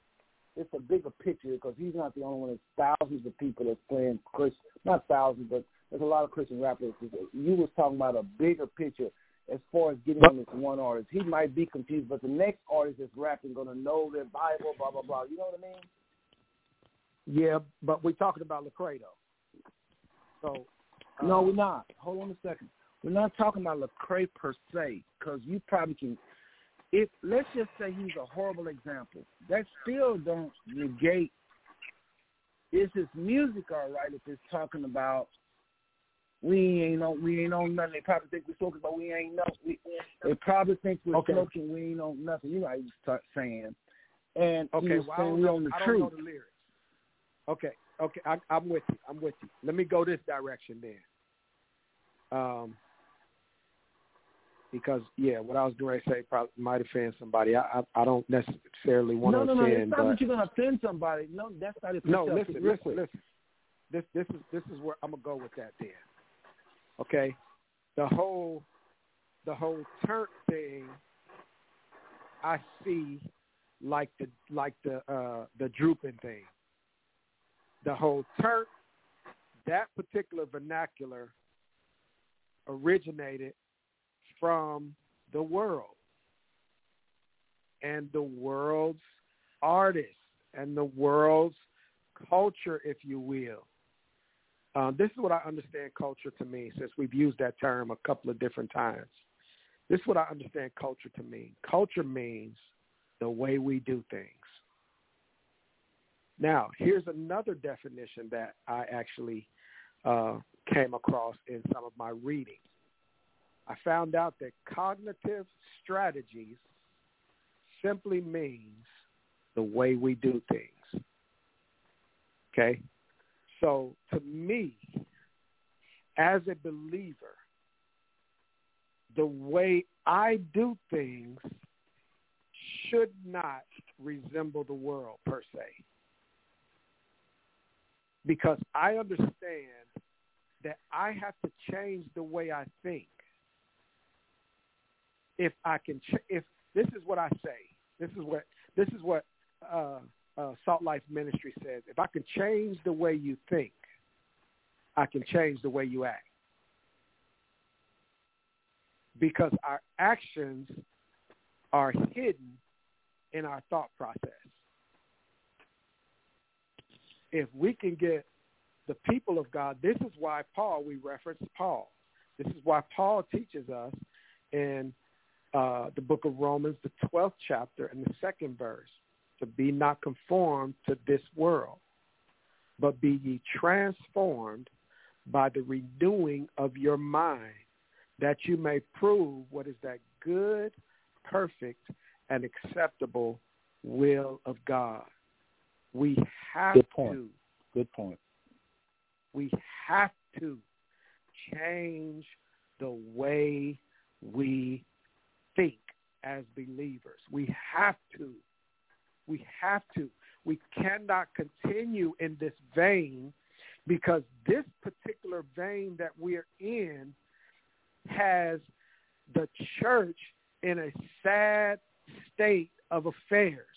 it's a bigger picture because he's not the only one. There's thousands of people that's playing Christian, not thousands, but there's a lot of Christian rappers. You was talking about a bigger picture as far as getting on this one artist. He might be confused, but the next artist that's rapping going to know their Bible, blah blah blah. You know what I mean? yeah, but we're talking about Lecrae though. So uh, No, we're not. Hold on a second. We're not talking about Lecrae per se, because you probably can. If let's just say he's a horrible example, that still don't negate. Is his music all right? If it's talking about we ain't on we ain't on nothing, they probably think we're talking about we ain't no. We, they probably think we're Okay. smoking, we ain't on nothing. You know how you start saying. And he Okay, was well, I saying don't, we know, on the I don't truth. know the lyrics. Okay, okay, I, I'm with you. I'm with you. Let me go this direction then. Um, because yeah, what I was going to say probably might offend somebody. I I, I don't necessarily want no, to no, no. offend, It's not that you're gonna offend somebody. No, that's not it. no, listen, listen, quick. listen. This this is this is where I'm gonna go with that then. Okay, the whole the whole turn thing. I see like the like the uh the drooping thing. The whole Turk, that particular vernacular originated from the world and the world's artists and the world's culture, if you will. Um, this is what I understand culture to mean, since we've used that term a couple of different times. This is what I understand culture to mean. Culture means the way we do things. Now, here's another definition that I actually uh, came across in some of my reading. I found out that cognitive strategies simply means the way we do things. Okay? So to me, as a believer, the way I do things should not resemble the world per se. Because I understand that I have to change the way I think. If I can, ch- if this is what I say, this is what this is what uh, uh, Salt Life Ministry says. If I can change the way you think, I can change the way you act. Because our actions are hidden in our thought process. If we can get the people of God, this is why Paul, we reference Paul. This is why Paul teaches us in uh, the book of Romans, the 12th chapter and the second verse, to be not conformed to this world, but be ye transformed by the renewing of your mind, that you may prove what is that good, perfect, and acceptable will of God. We have Good point. to, Good point. we have to change the way we think as believers. We have to. We have to. We cannot continue in this vein because this particular vein that we're in has the church in a sad state of affairs.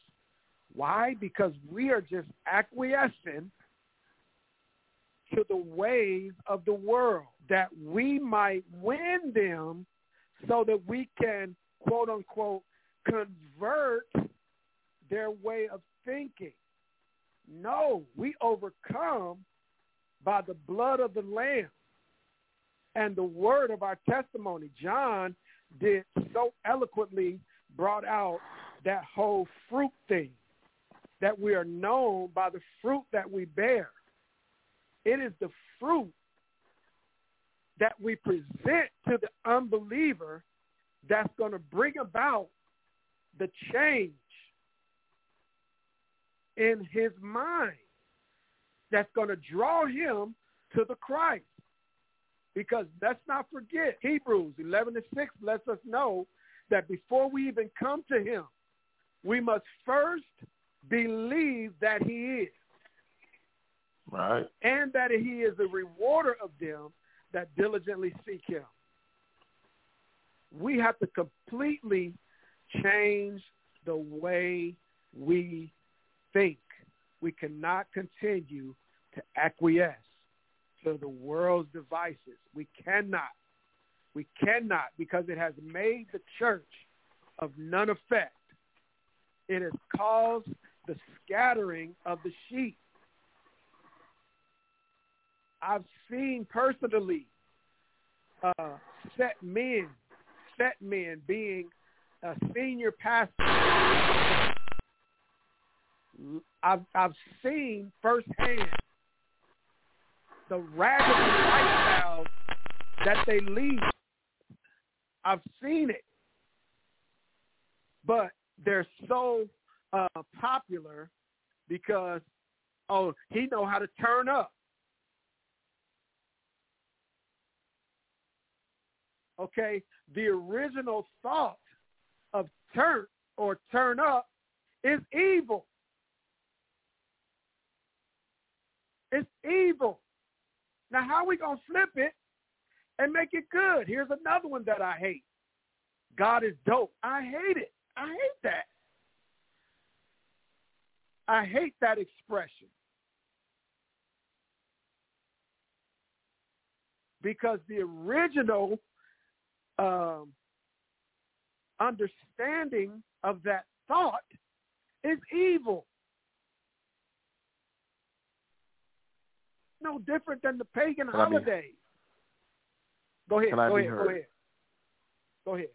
Why? Because we are just acquiescing to the ways of the world that we might win them so that we can, quote unquote, convert their way of thinking. No, we overcome by the blood of the Lamb and the word of our testimony. John did so eloquently brought out that whole fruit thing that we are known by the fruit that we bear. It is the fruit that we present to the unbeliever that's going to bring about the change in his mind that's going to draw him to the Christ. Because let's not forget, Hebrews 11 to 6 lets us know that before we even come to him, we must first believe that he is Right. and that he is the rewarder of them that diligently seek him. We have to completely change the way we think. We cannot continue to acquiesce to the world's devices. We cannot. We cannot because it has made the church of none effect. It has caused the scattering of the sheep. I've seen personally uh, set men, set men being a senior pastor. I've I've seen firsthand the ragged lifestyle that they lead. I've seen it, but they're so uh, popular because oh he know how to turn up. okay, the original thought of turn or turn up is evil. It's evil. Now, how we to flip it and make it good? Here's another one that I hate. God is dope. I hate it. I hate that. I hate that expression. Because the original um, understanding of that thought is evil. No different than the pagan Can I be- holidays. Go ahead. Go ahead. Go ahead. Go ahead.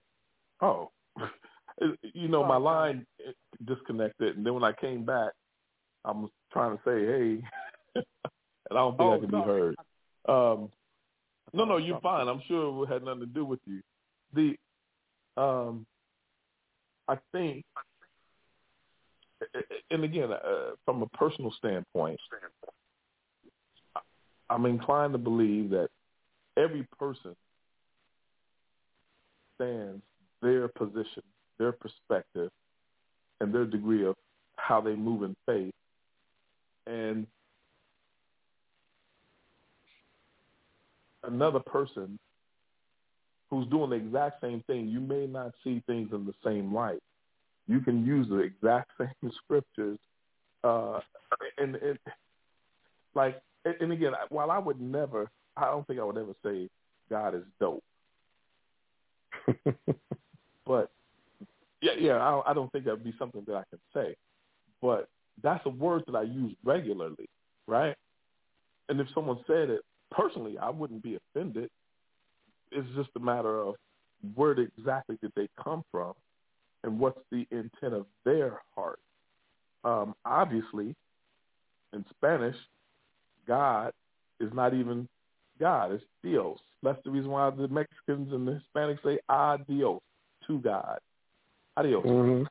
Oh, you know, Oh, my God. line disconnected, and then when I came back, I was trying to say, "Hey," and I don't think Oh, I can sorry. be heard. Um, no, no, you're fine. I'm sure it had nothing to do with you. The, um, I think, and again, uh, from a personal standpoint, I'm inclined to believe that every person stands their position, their perspective, and their degree of how they move in faith. And another person who's doing the exact same thing, you may not see things in the same light. You can use the exact same scriptures, uh, and, and like, and again, while I would never, I don't think I would ever say God is dope, but yeah, yeah, I, I don't think that would be something that I can say, but that's a word that I use regularly, right? And if someone said it personally, I wouldn't be offended. It's just a matter of where exactly did they come from, and what's the intent of their heart. Um, obviously, in Spanish, God is not even God. It's Dios. That's the reason why the Mexicans and the Hispanics say adios to God. Adios. Mm-hmm.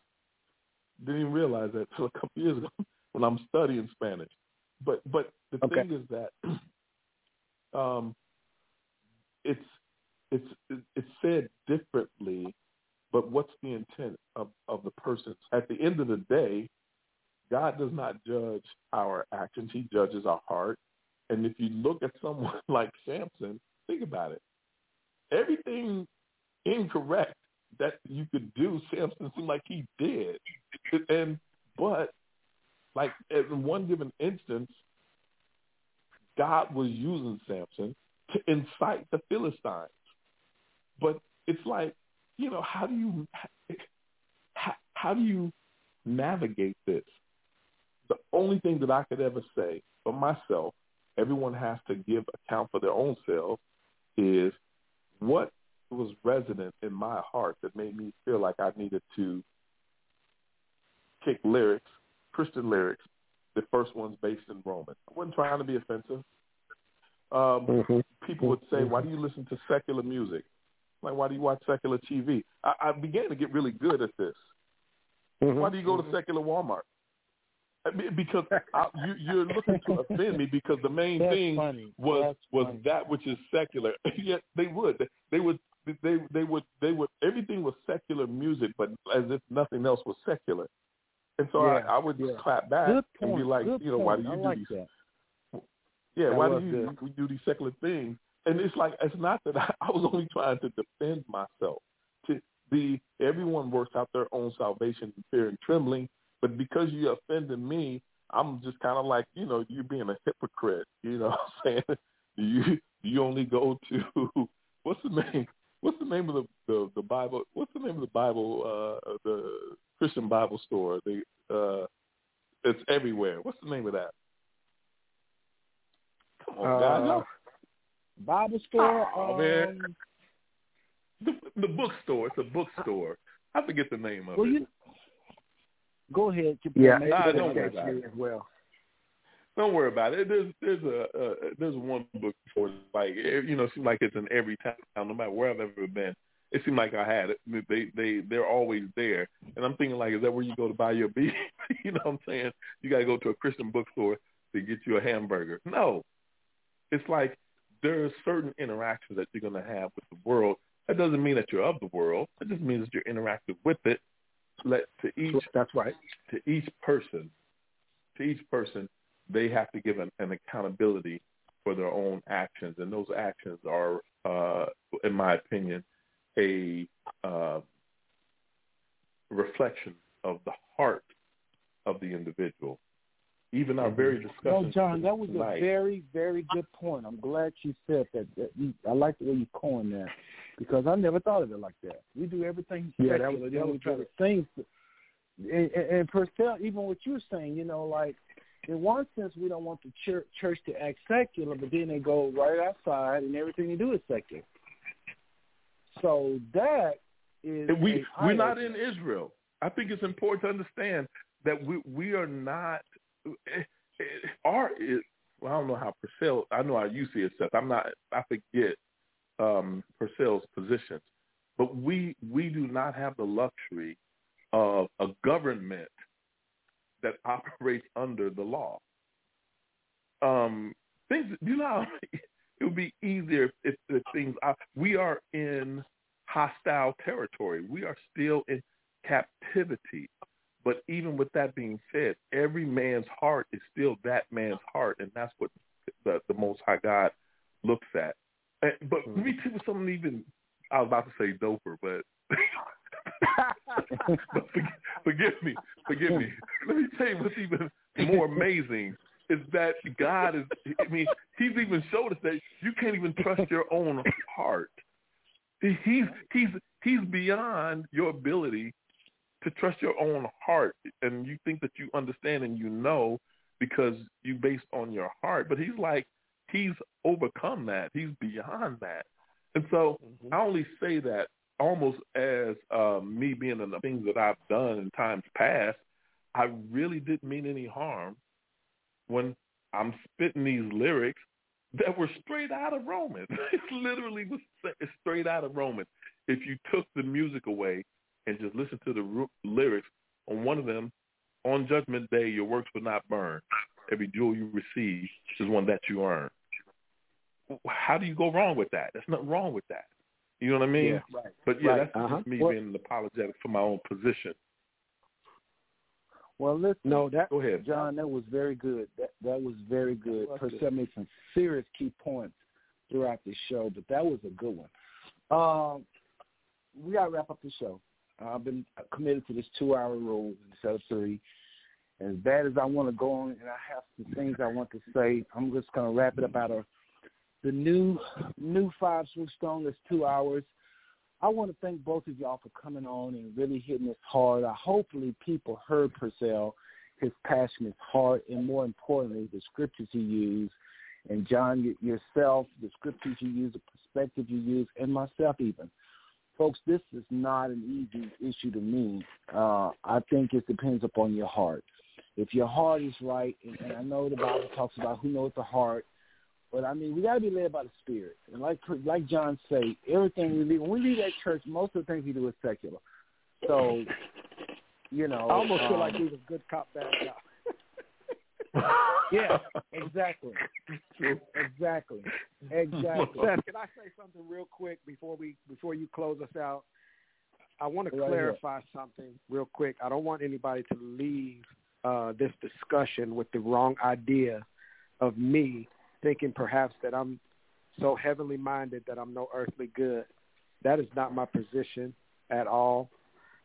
Didn't even realize that until a couple years ago when I'm studying Spanish. But but the Okay. thing is that um, it's it's it's said differently, but what's the intent of of the person? At the end of the day, God does not judge our actions; He judges our heart. And if you look at someone like Samson, think about it. Everything incorrect that you could do, Samson seemed like he did. And but like in one given instance, God was using Samson to incite the Philistines. But it's like, you know, how do you how, how do you navigate this? The only thing that I could ever say for myself, everyone has to give account for their own self, is what was resident in my heart that made me feel like I needed to kick lyrics, Christian lyrics, the first one's based in Roman. I wasn't trying to be offensive. Um, Mm-hmm. people would say, "Why do you listen to secular music? Like, why do you watch secular TV?" I, I began to get really good at this. Mm-hmm. Why do you go to secular Walmart? I mean, because I, you, you're looking to offend me because the main That's thing funny. was That's was funny. that which is secular. Yet they would they would they they would they would everything was secular music, but as if nothing else was secular. And so Yeah, I, I would yeah. clap back Good and be like, you know, why do you I do like these that. yeah, That why do you good. we do these secular things? And it's like it's not that I, I was only trying to defend myself. To the everyone works out their own salvation in fear and trembling, but because you offended me, I'm just kind of like you know you're being a hypocrite. You know, what I'm saying you you only go to what's the name what's the name of the the, the Bible what's the name of the Bible uh the Christian Bible store the uh it's everywhere. What's the name of that? Come on, guys. Uh, y'all Bible store. Oh, man. um, the, the bookstore. It's a bookstore. I forget the name of well, it. you go ahead. You Yeah, maybe Ah, that's don't worry actually about it. as well. Don't worry about it. There's there's a uh, there's one book for like eh, you know it seems like it's in every town no matter where I've ever been. It seemed like I had it. They they they're always there, and I'm thinking like, is that where you go to buy your beef? you know what I'm saying? You got to go to a Christian bookstore to get you a hamburger. No, it's like there are certain interactions that you're going to have with the world. That doesn't mean that you're of the world. It just means that you're interactive with it. Let to each That's right. to each person, to each person, they have to give an, an accountability for their own actions, and those actions are, uh, in my opinion, a uh, reflection of the heart of the individual. Even our very No, discussion John, that was a very, very good point. I'm glad you said that. that you, I like the way you coined that because I never thought of it like that. We do everything Yeah, that was- that was to good. sing. And, and, and se, even what you're saying, you know, like in one sense, we don't want the church, church to act secular, but then they go right outside and everything they do is secular. So that is we we're not in Israel. I think it's important to understand that we we are not. eh, eh, Our well, I don't know how Purcell. I know how you see it, Seth. I'm not. I forget um, Purcell's positions, but we we do not have the luxury of a government that operates under the law. Um, things you know, it would be easier if, if things. Are, we are in hostile territory. We are still in captivity. But even with that being said, every man's heart is still that man's heart, and that's what the, the Most High God looks at. And, but let me tell you something even. I was about to say doper, but forgive, forgive me, forgive me. Let me tell you what's even more amazing is that God is. I mean, He's even showed us that you can't even trust your own heart. He's he's he's beyond your ability to trust your own heart, and you think that you understand and you know because you based on your heart. But he's like he's overcome that. He's beyond that, and so mm-hmm. I only say that almost as um, me being in the things that I've done in times past. I really didn't mean any harm when I'm spitting these lyrics that were straight out of Romans. It literally was straight out of Romans. If you took the music away and just listened to the lyrics on one of them, on Judgment Day, your works will not burn. Every jewel you receive is one that you earn. How do you go wrong with that? There's nothing wrong with that. You know what I mean? Yeah, right. But yeah, right. that's uh-huh. just me well, being apologetic for my own position. Well, listen. No, that go ahead, John. That was very good. That that was very good. Purcell made some serious key points throughout the show, but that was a good one. Um, we got to wrap up the show. I've been committed to this two-hour rule instead of three. As bad as I want to go on, and I have some things I want to say, I'm just going to wrap it up out of the new new Five Smooth Stone. is two hours. I want to thank both of y'all for coming on and really hitting this hard. I hopefully people heard Purcell, his passion, his heart, and more importantly, the scriptures he used. And John, yourself, the scriptures you use, the perspective you use, and myself even. Folks, this is not an easy issue to me. Uh, I think it depends upon your heart. If your heart is right, and, and I know the Bible talks about who knows the heart, but I mean, we got to be led by the Spirit. And like like John say, everything we leave when we leave that church, most of the things we do is secular. So, you know, I almost um, feel like he's a good cop, bad cop. yeah, exactly, exactly, exactly. Seth, can I say something real quick before we before you close us out? I want to Right clarify something real quick. I don't want anybody to leave uh, this discussion with the wrong idea of me thinking perhaps that I'm so heavenly minded that I'm no earthly good. That is not my position at all.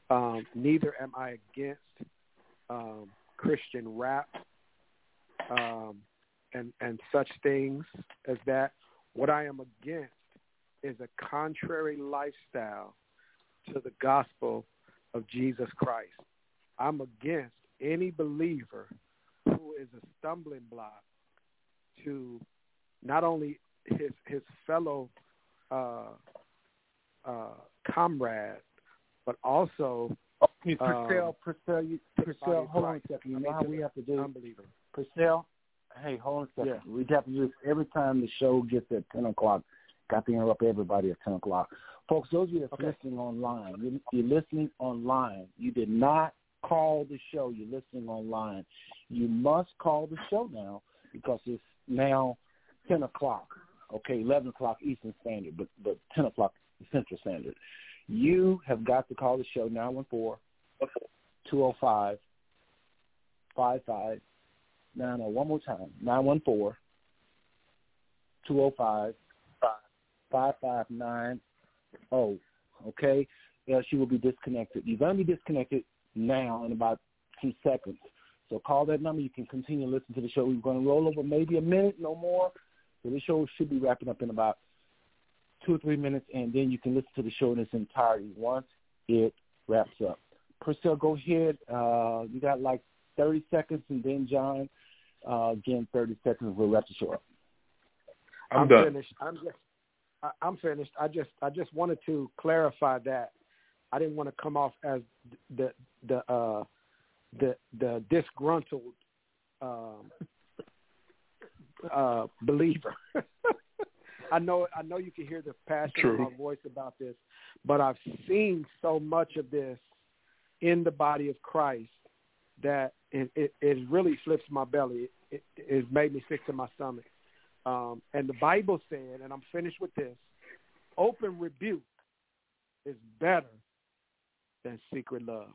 Um, neither am I against um, Christian rap um, and and such things as that. What I am against is a contrary lifestyle to the gospel of Jesus Christ. I'm against any believer who is a stumbling block to not only his his fellow uh, uh, comrade, but also Purcell, um, Purcell, you, Purcell, hold on a second. You know how we have to do unbeliever. Purcell, hey, hold on a second. Yeah. We have to do this every time the show gets at 10 o'clock. Got to interrupt everybody at 10 o'clock. Folks, those of you that's Okay. listening online, you, you're listening online. You did not call the show. You're listening online. You must call the show now because it's now 10 o'clock, okay, 11 o'clock Eastern Standard, but, but 10 o'clock Central Standard. You have got to call the show 914 205 55 no, no, one more time. 914 205 5590. Okay? Yeah, she will be disconnected. You're going to be disconnected now in about two seconds. So call that number. You can continue to listen to the show. We're going to roll over maybe a minute, no more. So the show should be wrapping up in about two or three minutes, and then you can listen to the show in its entirety once it wraps up. Purcell, go ahead. Uh, you got like 30 seconds, and then John, uh, again, 30 seconds. We'll wrap the show up. I'm, done. finished. I'm just I, I'm finished. I just I just wanted to clarify that. I didn't want to come off as the the uh the the disgruntled um uh believer. I know I know you can hear the passion True. in my voice about this, but I've seen so much of this in the body of Christ that it, it, it really flips my belly. It, it made me sick to my stomach. Um, and the Bible said, and I'm finished with this, open rebuke is better than secret love.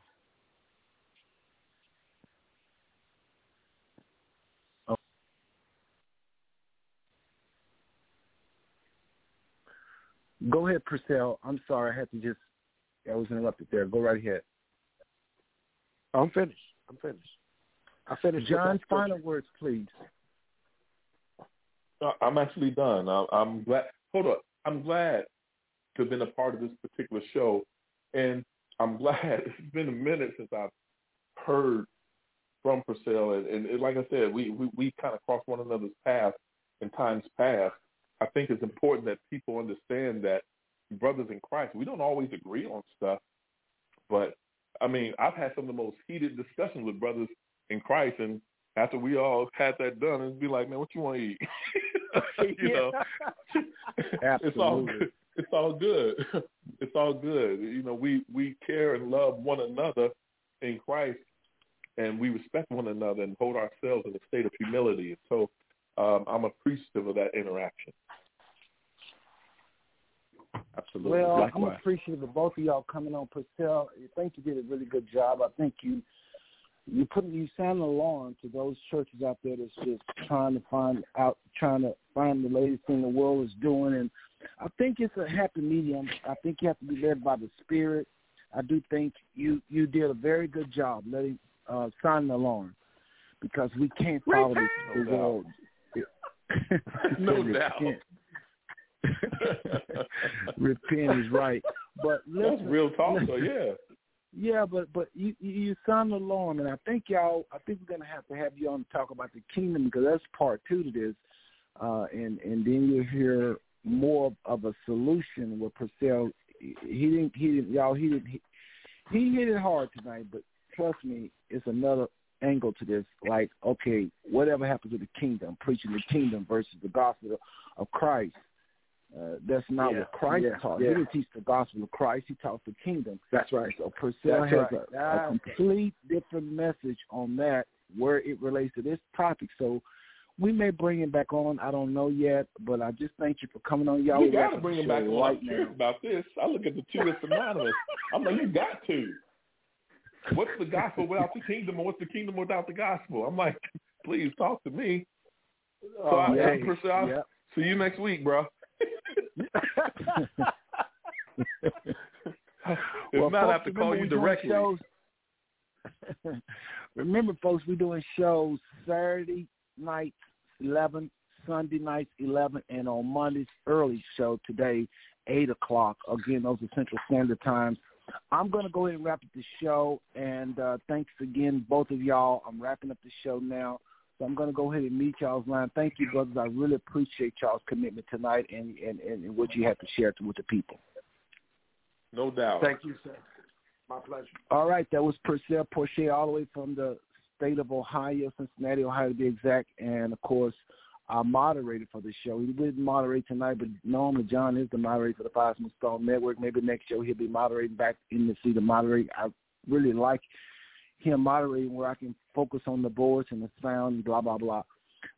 Go ahead, Purcell. I'm sorry. I had to just, I was interrupted there. Go right ahead. I'm finished. I'm finished. I finished. with John, that final words, please. Uh, I'm actually done. I, I'm glad. Hold up. I'm glad to have been a part of this particular show, and I'm glad it's been a minute since I've heard from Purcell, and, and, and like I said, we we, we kind of crossed one another's path in times past. I think it's important that people understand that brothers in Christ, we don't always agree on stuff, but I mean, I've had some of the most heated discussions with brothers in Christ, and after we all had that done, and be like, man, what you want to eat? you know, it's all good. It's all good. It's all good. You know, we we care and love one another in Christ, and we respect one another and hold ourselves in a state of humility. And so, um, I'm appreciative of that interaction. Absolutely. Well, Likewise. I'm appreciative of both of y'all coming on, Purcell. I think you did a really good job. I think you you put you sound an alarm to those churches out there that's just trying to find out, trying to find the latest thing the world is doing, and I think it's a happy medium. I think you have to be led by the Spirit. I do think you you did a very good job letting uh, sound the alarm because we can't follow this the No world. no doubt. Repent is right, but That's listen, real talk, though. Yeah. Yeah, but but you you you sound the alarm, and I think y'all. I think we're gonna have to have you on to talk about the kingdom because that's part two to this, uh, and and then you'll hear more of a solution with Purcell. He didn't he didn't y'all he didn't he, he hit it hard tonight, but trust me, it's another angle to this. Like okay, whatever happens to the kingdom, preaching the kingdom versus the gospel of Christ. Uh, that's not Yeah, what Christ yeah, taught. yeah. He didn't teach the gospel of Christ. He taught the kingdom. That's right. So Purcell That's has right. a, a complete different message on that where it relates to this topic. So we may bring him back on. I don't know yet, but I just thank you for coming on. Y'all you got wrapping to bring him back on. right I'm curious about this. I look at the two as synonymous. I'm like, you got to. What's the gospel without the kingdom, or what's the kingdom without the gospel? I'm like, please talk to me. So oh, I, Oh, yeah, I'm Purcell, I'll yeah. see you next week, bro. if Well, not, I have to call you directly. Shows, remember, folks, we're doing shows Saturday nights, 11, Sunday nights, 11, and on Mondays, early show today, 8 o'clock. Again, those are Central Standard Times. I'm going to go ahead and wrap up the show, and uh, thanks again, both of y'all. I'm wrapping up the show now. So I'm going to go ahead and meet y'all's line. Thank you, brothers. I really appreciate y'all's commitment tonight and, and, and what you have to share with the people. No doubt. Thank you, sir. My pleasure. All right, that was Purcell Porche all the way from the state of Ohio, Cincinnati, Ohio to be exact. And of course, our moderator for the show. He didn't moderate tonight, but normally John is the moderator for the Smooth Stone Network. Maybe next show he'll be moderating back in the seat of moderate. I really like him moderating where I can focus on the boards and the sound and blah, blah, blah.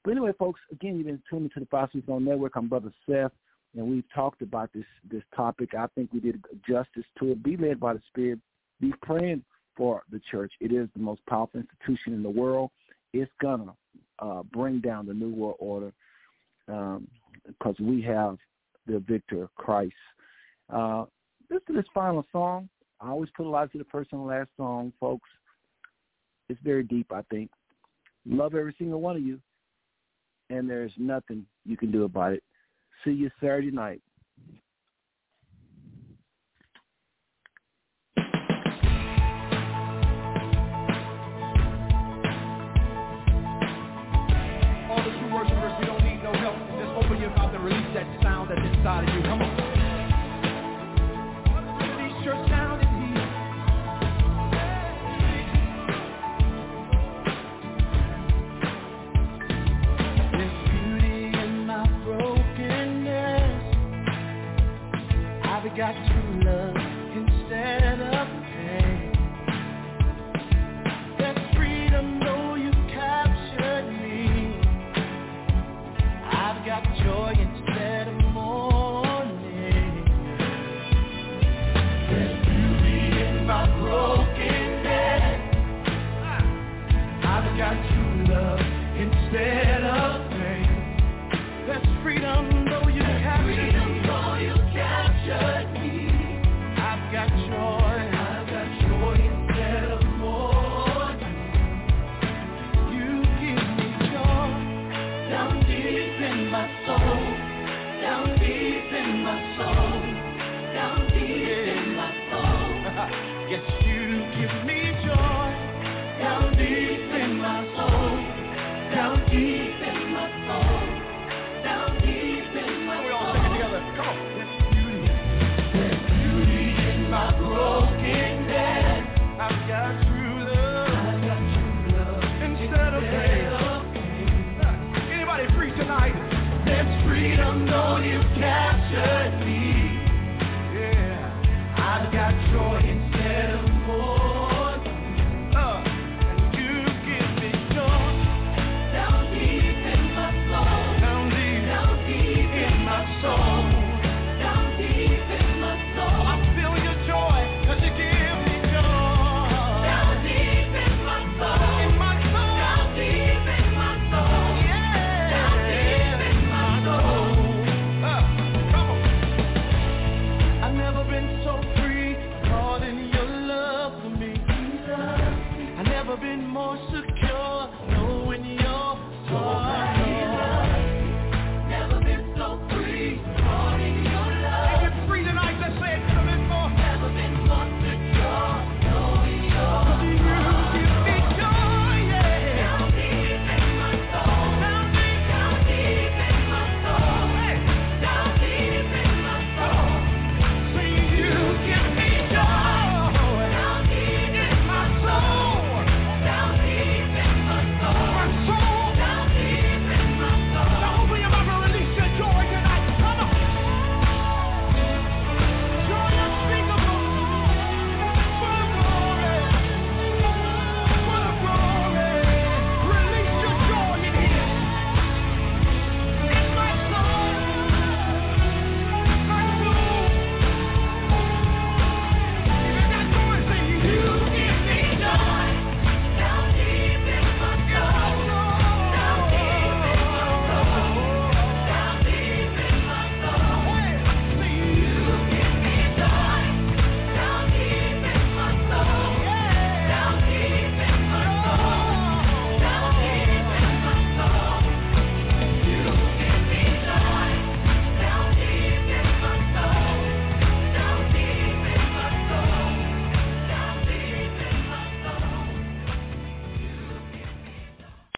But anyway, folks, again, you've been tuning to the Smooth Stone Network. I'm Brother Seth and we've talked about this this topic. I think we did justice to it. Be led by the Spirit. Be praying for the church. It is the most powerful institution in the world. It's gonna uh, bring down the new world order because we have the victor, Christ. Uh, listen to this final song. I always put a lot to the first last song, folks. It's very deep, I think. Love every single one of you, and there's nothing you can do about it. See you Saturday night. Inside of you. Come on. There's beauty in my brokenness. I've got true